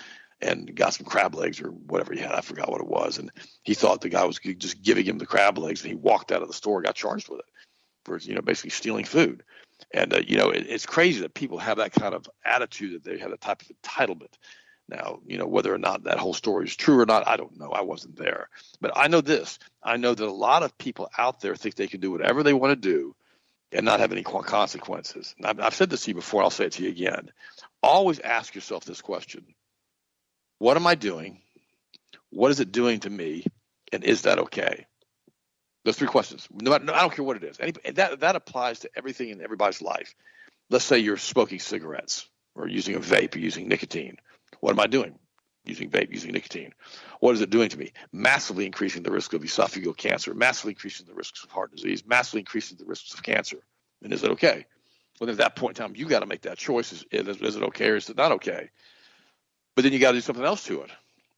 and got some crab legs or whatever he had. I forgot what it was. And he thought the guy was just giving him the crab legs and he walked out of the store, got charged with it for you know basically stealing food. And uh, you know it, it's crazy that people have that kind of attitude that they have a type of entitlement. Now, you know, whether or not that whole story is true or not, I don't know. I wasn't there. But I know this. I know that a lot of people out there think they can do whatever they want to do and not have any consequences. I've, I've said this to you before, I'll say it to you again. Always ask yourself this question What am I doing? What is it doing to me? And is that okay? Those three questions. No, no, I don't care what it is. Any, that that applies to everything in everybody's life. Let's say you're smoking cigarettes or using a vape or using nicotine. What am I doing? Using vape, using nicotine. What is it doing to me? Massively increasing the risk of esophageal cancer, massively increasing the risks of heart disease, massively increasing the risks of cancer. And is it okay? Well, at that point in time, you got to make that choice. Is, is, is it okay or is it not okay? But then you got to do something else to it.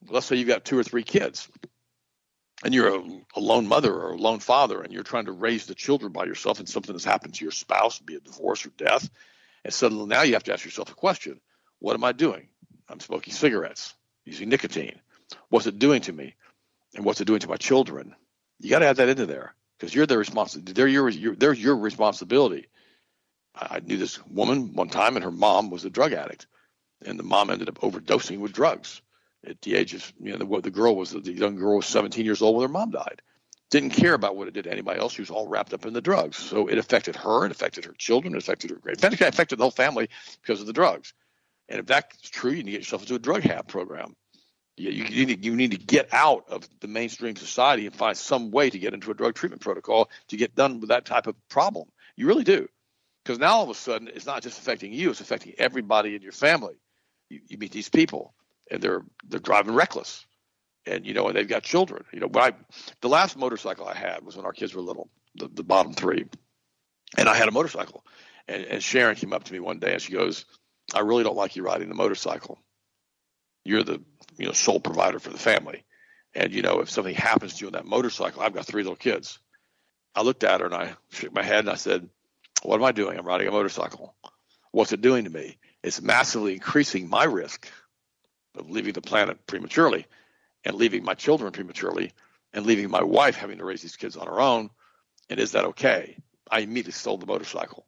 Let's say you've got two or three kids and you're a, a, lone mother or a lone father and you're trying to raise the children by yourself and something has happened to your spouse, be it divorce or death, and suddenly now you have to ask yourself a question. What am I doing? I'm smoking cigarettes, using nicotine. What's it doing to me? And what's it doing to my children? You got to add that into there because you're their responsibility. They're your, your, they're your responsibility. I, I knew this woman one time and her mom was a drug addict and the mom ended up overdosing with drugs at the age of you know the, the girl was the young girl was 17 years old when her mom died. Didn't care about what it did to anybody else. She was all wrapped up in the drugs. So it affected her it affected her children it affected her great it affected the whole family because of the drugs. And if that's true you need to get yourself into a drug rehab program. You, you, you, need, you need to get out of the mainstream society and find some way to get into a drug treatment protocol to get done with that type of problem. You really do. Because now all of a sudden it's not just affecting you it's affecting everybody in your family. You, you meet these people and they're they're driving reckless, and you know, and they've got children. You know, when I the last motorcycle I had was when our kids were little, the, the bottom three, and I had a motorcycle, and, and Sharon came up to me one day and she goes, "I really don't like you riding the motorcycle. You're the you know sole provider for the family, and you know if something happens to you on that motorcycle, I've got three little kids." I looked at her and I shook my head and I said, "What am I doing? I'm riding a motorcycle. What's it doing to me? It's massively increasing my risk of leaving the planet prematurely and leaving my children prematurely and leaving my wife having to raise these kids on her own. And is that okay? I immediately sold the motorcycle.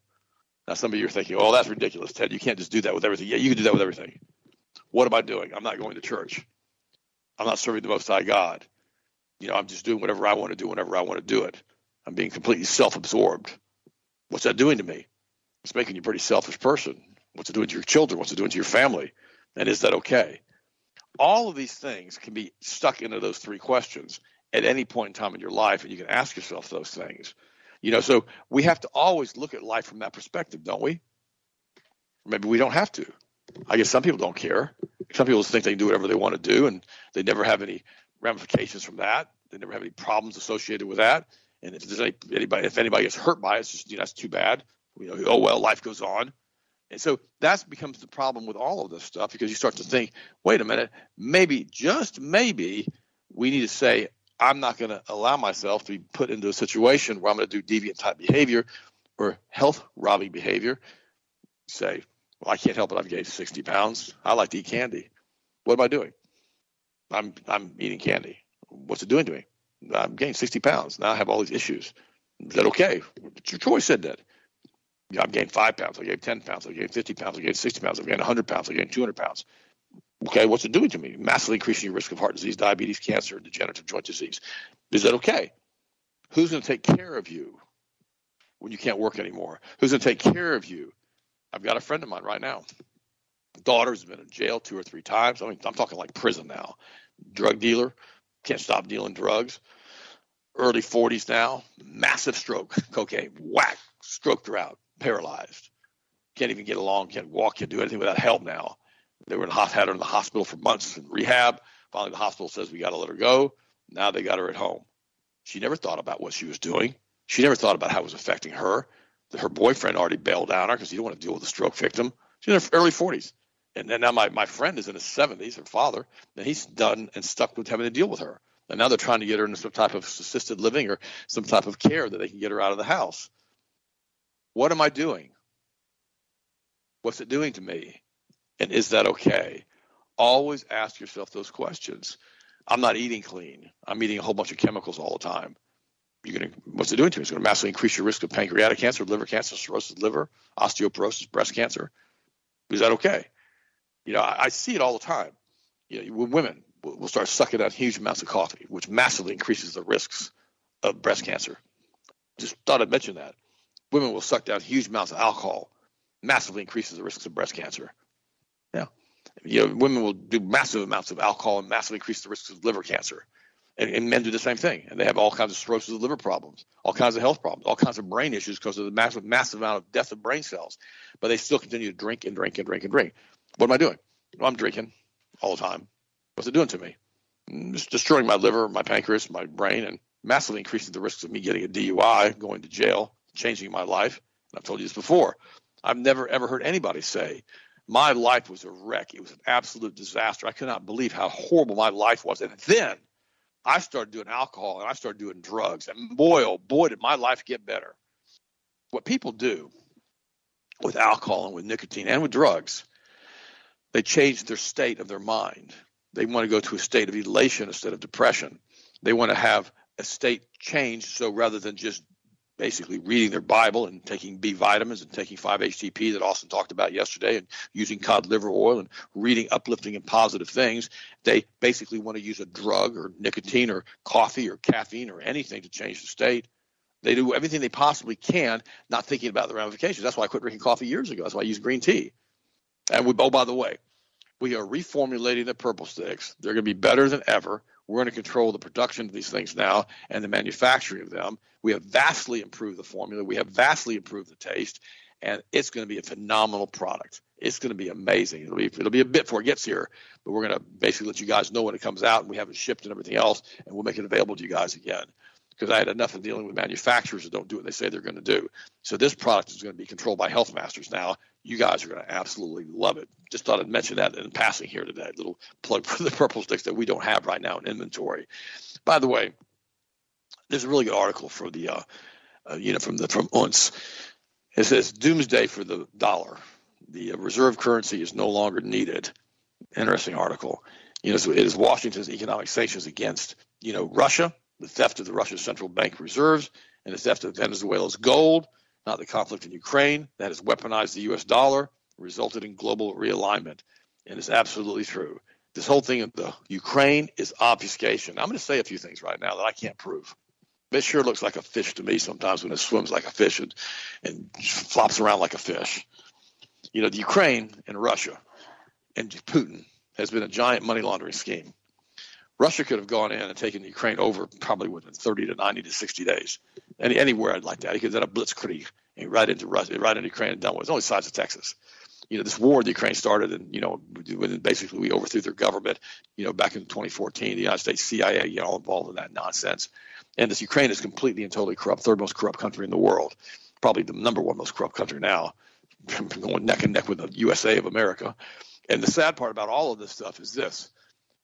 Now, some of you are thinking, oh, that's ridiculous, Ted. You can't just do that with everything. Yeah, you can do that with everything. What am I doing? I'm not going to church. I'm not serving the Most High God. You know, I'm just doing whatever I want to do whenever I want to do it. I'm being completely self absorbed. What's that doing to me? It's making you a pretty selfish person. What's it doing to your children? What's it doing to your family? And is that okay? All of these things can be stuck into those three questions at any point in time in your life, and you can ask yourself those things. You know, so we have to always look at life from that perspective, don't we? Maybe we don't have to. I guess some people don't care. Some people think they can do whatever they want to do, and they never have any ramifications from that. They never have any problems associated with that. And if there's any, anybody, if anybody gets hurt by it, it's just you know, that's too bad. You know, oh well, life goes on. And so that becomes the problem with all of this stuff because you start to think, wait a minute, maybe just maybe we need to say, I'm not going to allow myself to be put into a situation where I'm going to do deviant type behavior or health robbing behavior. Say, well, I can't help it. I've gained 60 pounds. I like to eat candy. What am I doing? I'm I'm eating candy. What's it doing to me? I'm gaining 60 pounds. Now I have all these issues. Is that okay? It's your choice, said that. Yeah, I've gained five pounds. I gained 10 pounds. I gained 50 pounds. I gained 60 pounds. I've gained 100 pounds. I gained 200 pounds. Okay, what's it doing to me? Massively increasing your risk of heart disease, diabetes, cancer, degenerative joint disease. Is that okay? Who's going to take care of you when you can't work anymore? Who's going to take care of you? I've got a friend of mine right now. Daughter's been in jail two or three times. I mean, I'm talking like prison now. Drug dealer, can't stop dealing drugs. Early 40s now, massive stroke, cocaine, whack, stroked her out, paralyzed. Can't even get along, can't walk, can't do anything without help now. They were in had her in the hospital for months in rehab. Finally, the hospital says we got to let her go. Now they got her at home. She never thought about what she was doing. She never thought about how it was affecting her. Her boyfriend already bailed on her because he didn't want to deal with a stroke victim. She's in her early 40s. And then now my, my friend is in his 70s, her father, and he's done and stuck with having to deal with her. And now they're trying to get her into some type of assisted living or some type of care that they can get her out of the house. What am I doing? What's it doing to me? And is that okay? Always ask yourself those questions. I'm not eating clean. I'm eating a whole bunch of chemicals all the time. You're gonna what's it doing to you? It's going to massively increase your risk of pancreatic cancer, liver cancer, cirrhosis liver, osteoporosis, breast cancer. Is that okay? You know, I, I see it all the time. You know, women will start sucking out huge amounts of coffee, which massively increases the risks of breast cancer. Just thought I'd mention that. Women will suck down huge amounts of alcohol, massively increases the risks of breast cancer. Yeah. You know, women will do massive amounts of alcohol and massively increase the risks of liver cancer. And, and, men do the same thing. And they have all kinds of cirrhosis of liver problems, all kinds of health problems, all kinds of brain issues because of the massive, massive amount of death of brain cells. But they still continue to drink and drink and drink and drink. What am I doing? Well, I'm drinking all the time. What's it doing to me? Mm, it's destroying my liver, my pancreas, my brain, and massively increasing the risks of me getting a DUI, going to jail, changing my life. And I've told you this before. I've never ever heard anybody say my life was a wreck. It was an absolute disaster. I could not believe how horrible my life was. And then I started doing alcohol and I started doing drugs. And boy, oh boy, did my life get better. What people do with alcohol and with nicotine and with drugs, they change their state of their mind. They want to go to a state of elation instead of depression. They want to have a state change. So rather than just basically reading their Bible and taking B vitamins and taking 5-HTP that Austin talked about yesterday and using cod liver oil and reading uplifting and positive things. They basically want to use a drug or nicotine or coffee or caffeine or anything to change the state. They do everything they possibly can, not thinking about the ramifications. That's why I quit drinking coffee years ago. That's why I use green tea. And we, oh, by the way, we are reformulating the purple sticks. They're going to be better than ever. We're going to control the production of these things now and the manufacturing of them. We have vastly improved the formula. We have vastly improved the taste, and it's going to be a phenomenal product. It's going to be amazing. It'll be it'll be a bit before it gets here, but we're going to basically let you guys know when it comes out, and we have it shipped and everything else, and we'll make it available to you guys again. Because I had enough of dealing with manufacturers that don't do what they say they're going to do. So this product is going to be controlled by Health Masters now, you guys are going to absolutely love it. Just thought I'd mention that in passing here today. Little plug for the purple sticks that we don't have right now in inventory. By the way, there's a really good article for the, uh, uh, you know, from the from Unz. It says doomsday for the dollar. The reserve currency is no longer needed. Interesting article. You know, so it is Washington's economic sanctions against, you know, Russia, the theft of the Russian central bank reserves, and the theft of Venezuela's gold, not the conflict in Ukraine that has weaponized the U.S. dollar, resulted in global realignment. And it's absolutely true. This whole thing of the Ukraine is obfuscation. I'm going to say a few things right now that I can't prove. It sure looks like a fish to me sometimes when it swims like a fish and, and flops around like a fish. You know, the Ukraine and Russia and Putin has been a giant money laundering scheme. Russia could have gone in and taken Ukraine over probably within 30 to 90 to 60 days. Any, anywhere I'd like that. He could have done a blitzkrieg right into Russia, right into Ukraine and done with. It's only the size of Texas. You know, this war the Ukraine started, and you know, when basically we overthrew their government. You know, back in 2014, the United States CIA, you know, all involved in that nonsense. And this Ukraine is completely and totally corrupt, third most corrupt country in the world, probably the number one most corrupt country now, [LAUGHS] going neck and neck with the USA of America. And the sad part about all of this stuff is this: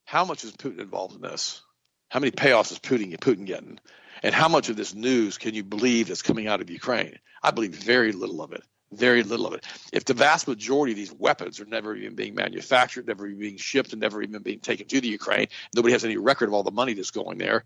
how much is Putin involved in this? How many payoffs is Putin Putin getting? And how much of this news can you believe that's coming out of Ukraine? I believe very little of it. Very little of it. If the vast majority of these weapons are never even being manufactured, never even being shipped, and never even being taken to the Ukraine, nobody has any record of all the money that's going there.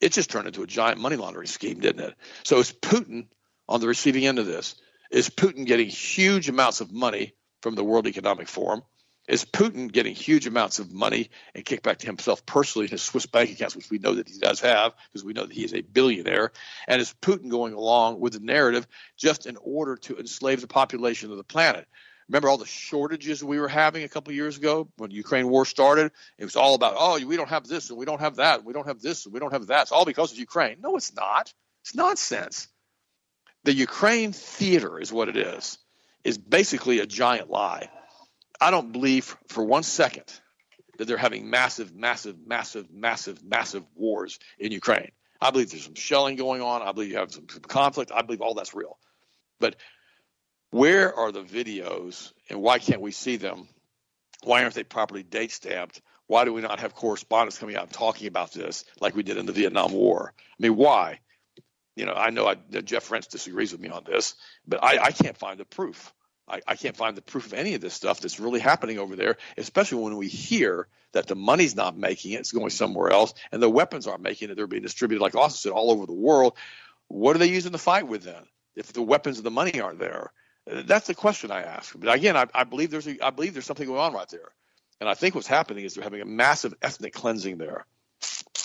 It just turned into a giant money laundering scheme, didn't it? So is Putin on the receiving end of this? Is Putin getting huge amounts of money from the World Economic Forum? Is Putin getting huge amounts of money and kickback to himself personally in his Swiss bank accounts, which we know that he does have because we know that he is a billionaire? And is Putin going along with the narrative just in order to enslave the population of the planet? Remember all the shortages we were having a couple years ago when the Ukraine war started? It was all about, oh, we don't have this and we don't have that, and we don't have this and we don't have that. It's all because of Ukraine. No, it's not. It's nonsense. The Ukraine theater is what it is, is basically a giant lie. I don't believe for one second that they're having massive, massive, massive, massive, massive wars in Ukraine. I believe there's some shelling going on. I believe you have some conflict. I believe all that's real. But where are the videos and why can't we see them? Why aren't they properly date stamped? Why do we not have correspondents coming out and talking about this like we did in the Vietnam War? I mean, why? You know, I know I, Jeff Rense disagrees with me on this, but I, I can't find the proof. I, I, can't find the proof of any of this stuff that's really happening over there, especially when we hear that the money's not making it, it's going somewhere else, and the weapons aren't making it. They're being distributed, like Austin said, all over the world. What are they using to fight with then? If the weapons and the money aren't there, that's the question I ask. But again, I, I believe there's a, I believe there's something going on right there, and I think what's happening is they're having a massive ethnic cleansing there.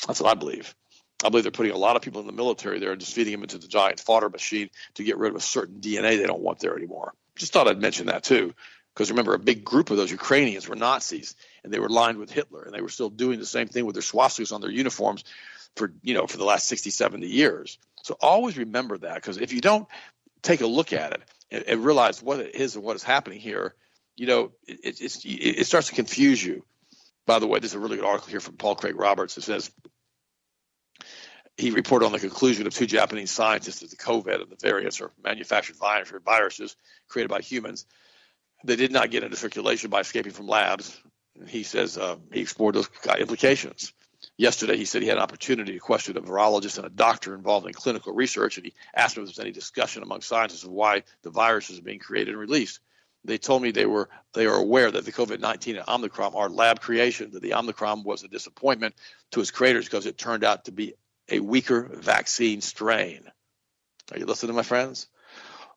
That's what I believe. I believe they're putting a lot of people in the military there and just feeding them into the giant fodder machine to get rid of a certain DNA they don't want there anymore. Just thought I'd mention that too, because remember, a big group of those Ukrainians were Nazis, and they were lined with Hitler, and they were still doing the same thing with their swastikas on their uniforms for you know for the last 60, 70 years. So always remember that, because if you don't take a look at it and, and, realize what it is and what is happening here, you know, it, it, it starts to confuse you. By the way, there's a really good article here from Paul Craig Roberts that says he reported on the conclusion of two Japanese scientists that the COVID and the variants are manufactured viruses created by humans. They did not get into circulation by escaping from labs. He says uh, he explored those implications. Yesterday, he said he had an opportunity to question a virologist and a doctor involved in clinical research, and he asked them if there was any discussion among scientists of why the virus is being created and released. They told me they were they are aware that the COVID-19 and Omicron are lab creation. That the Omicron was a disappointment to its creators because it turned out to be a weaker vaccine strain. Are you listening, my friends?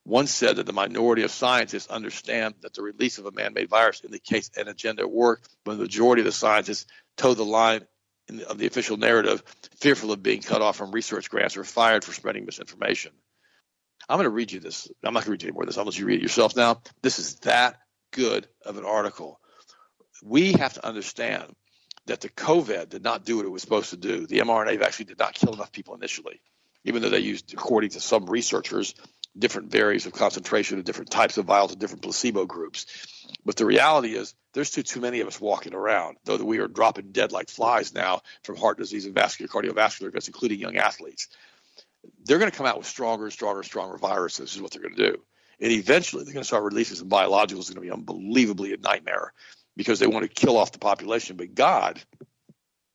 One said that the minority of scientists understand that the release of a man made virus indicates an agenda at work, but the majority of the scientists toe the line the, of the official narrative, fearful of being cut off from research grants or fired for spreading misinformation. I'm going to read you this. I'm not going to read you any more of this. I'll let you read it yourself now. This is that good of an article. We have to understand that the COVID did not do what it was supposed to do. The mRNA vaccine did not kill enough people initially, even though they used, according to some researchers, different varies of concentration of different types of vials and different placebo groups. But the reality is, there's too too many of us walking around. Though we are dropping dead like flies now from heart disease and vascular cardiovascular events, including young athletes. They're going to come out with stronger stronger stronger viruses. Is what they're going to do. And eventually, they're going to start releasing some biologicals. It's going to be unbelievably a nightmare because they want to kill off the population. But God,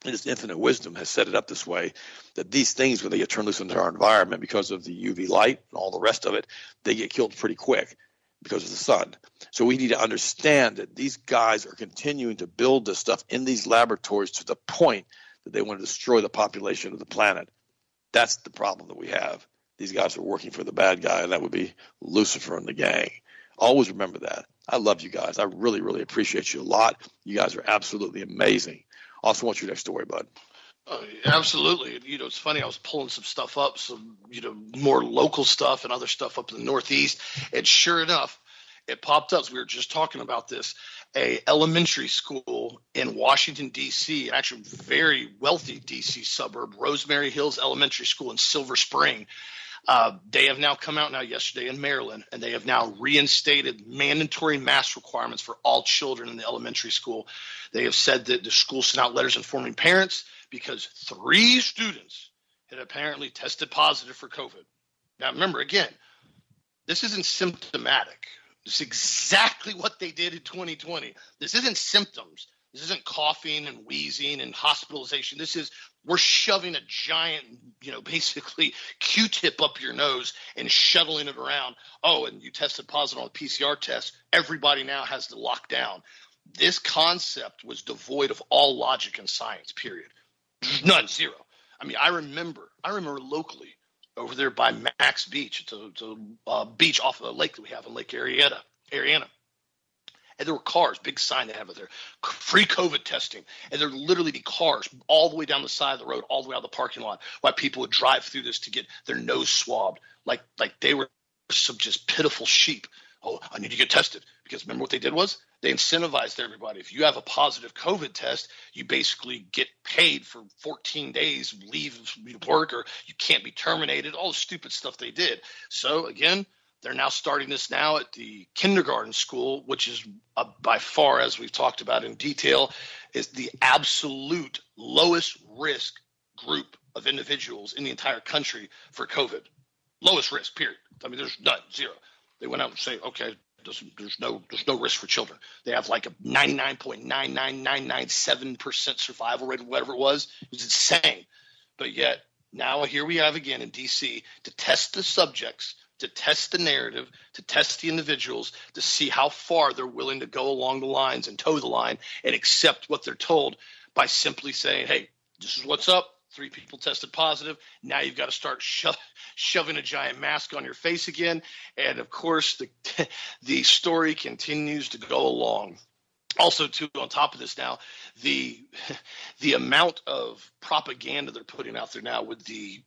in His infinite wisdom, has set it up this way that these things, when they get turned loose into our environment because of the UV light and all the rest of it, they get killed pretty quick because of the sun. So we need to understand that these guys are continuing to build this stuff in these laboratories to the point that they want to destroy the population of the planet. That's the problem that we have. these guys are working for the bad guy, and that would be Lucifer and the gang. Always remember that. I love you guys. I really, really appreciate you a lot. You guys are absolutely amazing. Also, want your next story, bud? Uh, absolutely. You know, it's funny. I was pulling some stuff up, some you know more local stuff and other stuff up in the Northeast, and sure enough, it popped up. We were just talking about this. A elementary school in Washington D.C., actually very wealthy D.C. suburb, Rosemary Hills Elementary School in Silver Spring. Uh, they have now come out now yesterday in Maryland, and they have now reinstated mandatory mask requirements for all children in the elementary school. They have said that the school sent out letters informing parents because three students had apparently tested positive for COVID. Now, remember, again, this isn't symptomatic. This is exactly what they did in 2020. This isn't symptoms. This isn't coughing and wheezing and hospitalization. This is we're shoving a giant, you know, [LAUGHS] basically Q-tip up your nose and shuttling it around. Oh, and you tested positive on a PCR test. Everybody now has to lock down. This concept was devoid of all logic and science. Period. [CLEARS THROAT] None, zero. I mean, I remember, I remember locally over there by Max Beach. It's a, it's a uh, beach off of the lake that we have in Lake Arietta, Ariana. And there were cars, big sign they have it there, free COVID testing. And there would literally be cars all the way down the side of the road, all the way out of the parking lot, while people would drive through this to get their nose swabbed, like like they were some just pitiful sheep. Oh, I need to get tested because remember what they did was they incentivized everybody. If you have a positive COVID test, you basically get paid for 14 days leave work, or you can't be terminated. All the stupid stuff they did. So again, they're now starting this now at the kindergarten school, which is uh, by far, as we've talked about in detail, is the absolute lowest risk group of individuals in the entire country for COVID. Lowest risk, period. I mean, there's none, zero. They went out and say, okay, there's, there's no there's no risk for children. They have like a 99.99997% survival rate, whatever it was. It was insane. But yet now here we have again in DC to test the subjects to test the narrative, to test the individuals, to see how far they're willing to go along the lines and toe the line and accept what they're told by simply saying, hey, this is what's up. Three people tested positive. Now you've got to start sho- shoving a giant mask on your face again. And of course, the, [LAUGHS] the story continues to go along also too on top of this now the [LAUGHS] the amount of propaganda they're putting out there now with the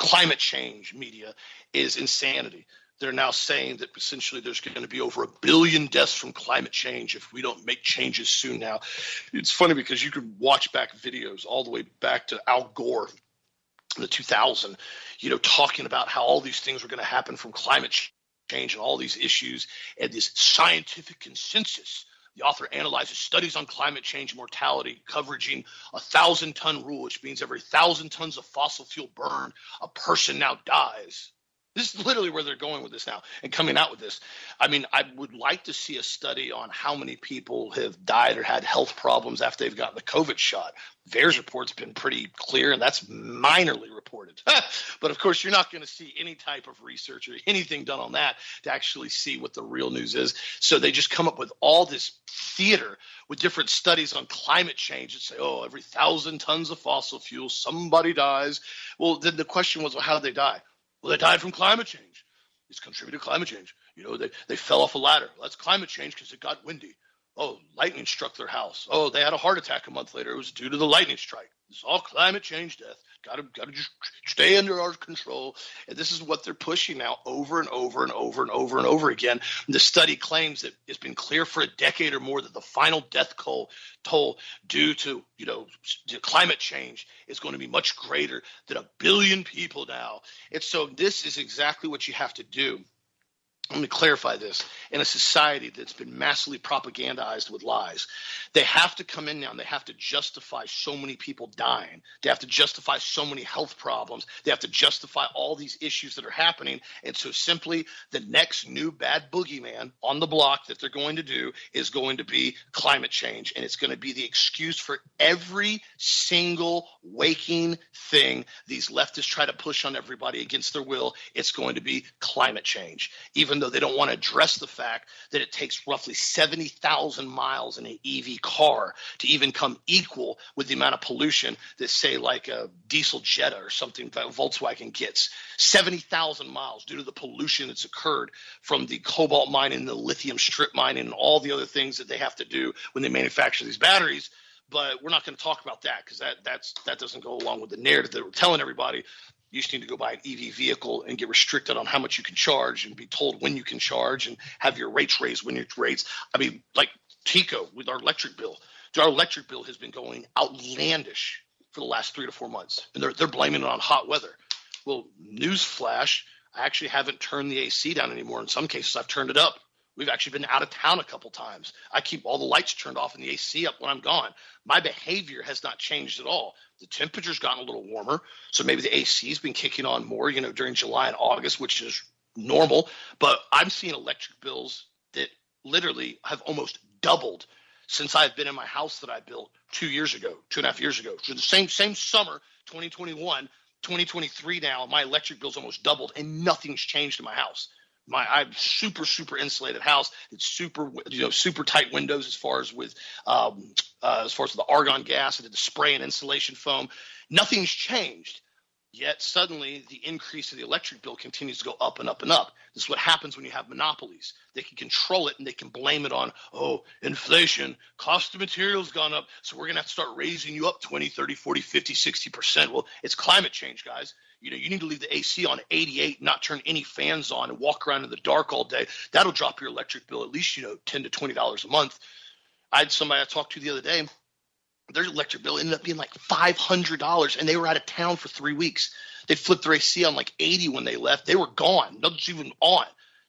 climate change media is insanity. They're now saying that essentially there's going to be over a billion deaths from climate change if we don't make changes soon now. It's funny because you can watch back videos all the way back to Al Gore in the 2000, you know, talking about how all these things were going to happen from climate change and all these issues and this scientific consensus the author analyzes studies on climate change mortality, covering a thousand ton rule, which means every thousand tons of fossil fuel burned, a person now dies. This is literally where they're going with this now and coming out with this. I mean, I would like to see a study on how many people have died or had health problems after they've gotten the COVID shot. VAERS report's been pretty clear, and that's minorly reported. [LAUGHS] but of course, you're not going to see any type of research or anything done on that to actually see what the real news is. So they just come up with all this theater with different studies on climate change and say, oh, every thousand tons of fossil fuel, somebody dies. Well, then the question was, well, how did they die? Well, they died from climate change. It's contributed to climate change. You know, they, they fell off a ladder. Well, that's climate change because it got windy. Oh, lightning struck their house. Oh, they had a heart attack a month later. It was due to the lightning strike. It's all climate change death. Got to got to just stay under our control. And this is what they're pushing now over and over and over and over and over again. And the study claims that it's been clear for a decade or more that the final death toll, toll due to you know climate change is going to be much greater than a billion people now. And so this is exactly what you have to do let me clarify this. In a society that's been massively propagandized with lies they have to come in now and they have to justify so many people dying. They have to justify so many health problems. They have to justify all these issues that are happening. And so simply the next new bad boogeyman on the block that they're going to do is going to be climate change. And it's going to be the excuse for every single waking thing these leftists try to push on everybody against their will. It's going to be climate change. Even though, they don't want to address the fact that it takes roughly 70,000 miles in an EV car to even come equal with the amount of pollution that, say, like a diesel Jetta or something that Volkswagen gets. 70,000 miles due to the pollution that's occurred from the cobalt mining, the lithium strip mining, and all the other things that they have to do when they manufacture these batteries but we're not going to talk about that because that that's that doesn't go along with the narrative that we're telling everybody. You just need to go buy an EV vehicle and get restricted on how much you can charge and be told when you can charge and have your rates raised when your rates. I mean, like TECO with our electric bill. Our electric bill has been going outlandish for the last three to four months, and they're they're blaming it on hot weather. Well, newsflash, I actually haven't turned the AC down anymore. In some cases, I've turned it up We've actually been out of town a couple times. I keep all the lights turned off and the AC up when I'm gone. My behavior has not changed at all. The temperature's gotten a little warmer, so maybe the AC's been kicking on more, you know, during July and August, which is normal. But I'm seeing electric bills that literally have almost doubled since I've been in my house that I built two years ago, two and a half years ago. So the same same summer, 2021, 2023 now, my electric bill's almost doubled and nothing's changed in my house my I'm super super insulated house. It's super you know super tight windows as far as with um, uh, as far as the argon gas and the spray and insulation foam. Nothing's changed. Yet suddenly the increase of the electric bill continues to go up and up and up. This is what happens when you have monopolies. They can control it and they can blame it on, oh, inflation, cost of materials gone up, so we're going to have to start raising you up 20, 30, 40, 50, 60%. Well, it's climate change, guys. You know, you need to leave the AC on 88, not turn any fans on, and walk around in the dark all day. That'll drop your electric bill at least, you know, 10 to $20 a month. I had somebody I talked to the other day. Their electric bill ended up being like $500, and they were out of town for three weeks. They flipped their AC on like 80 when they left. They were gone. Nothing's even on.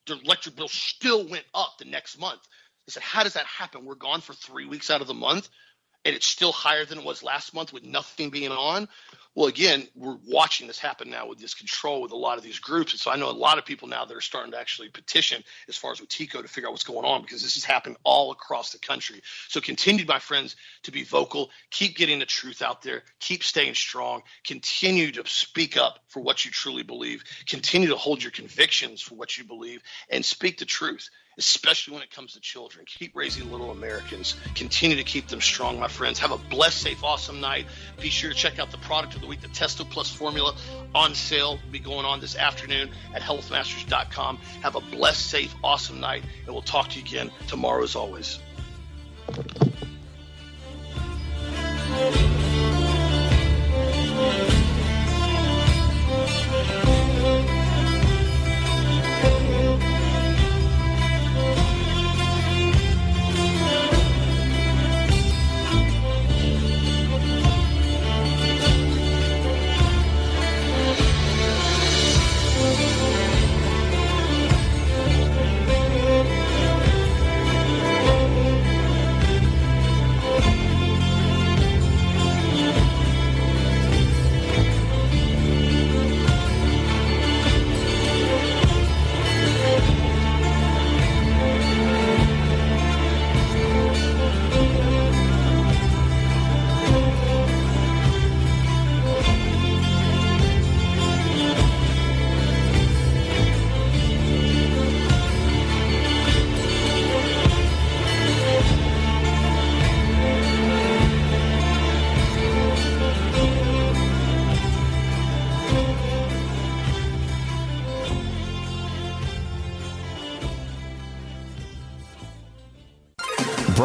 Their electric bill still went up the next month. I said, How does that happen? We're gone for three weeks out of the month and it's still higher than it was last month with nothing being on. Well, again, we're watching this happen now with this control with a lot of these groups. And so I know a lot of people now that are starting to actually petition as far as with TECO to figure out what's going on because this is happening all across the country. So continue, my friends, to be vocal, keep getting the truth out there, keep staying strong, continue to speak up for what you truly believe, continue to hold your convictions for what you believe, and speak the truth especially when it comes to children. Keep raising little Americans. Continue to keep them strong, my friends. Have a blessed, safe, awesome night. Be sure to check out the product of the week, the Testo Plus formula on sale. Will be going on this afternoon at healthmasters.com. Have a blessed, safe, awesome night, and we'll talk to you again tomorrow as always.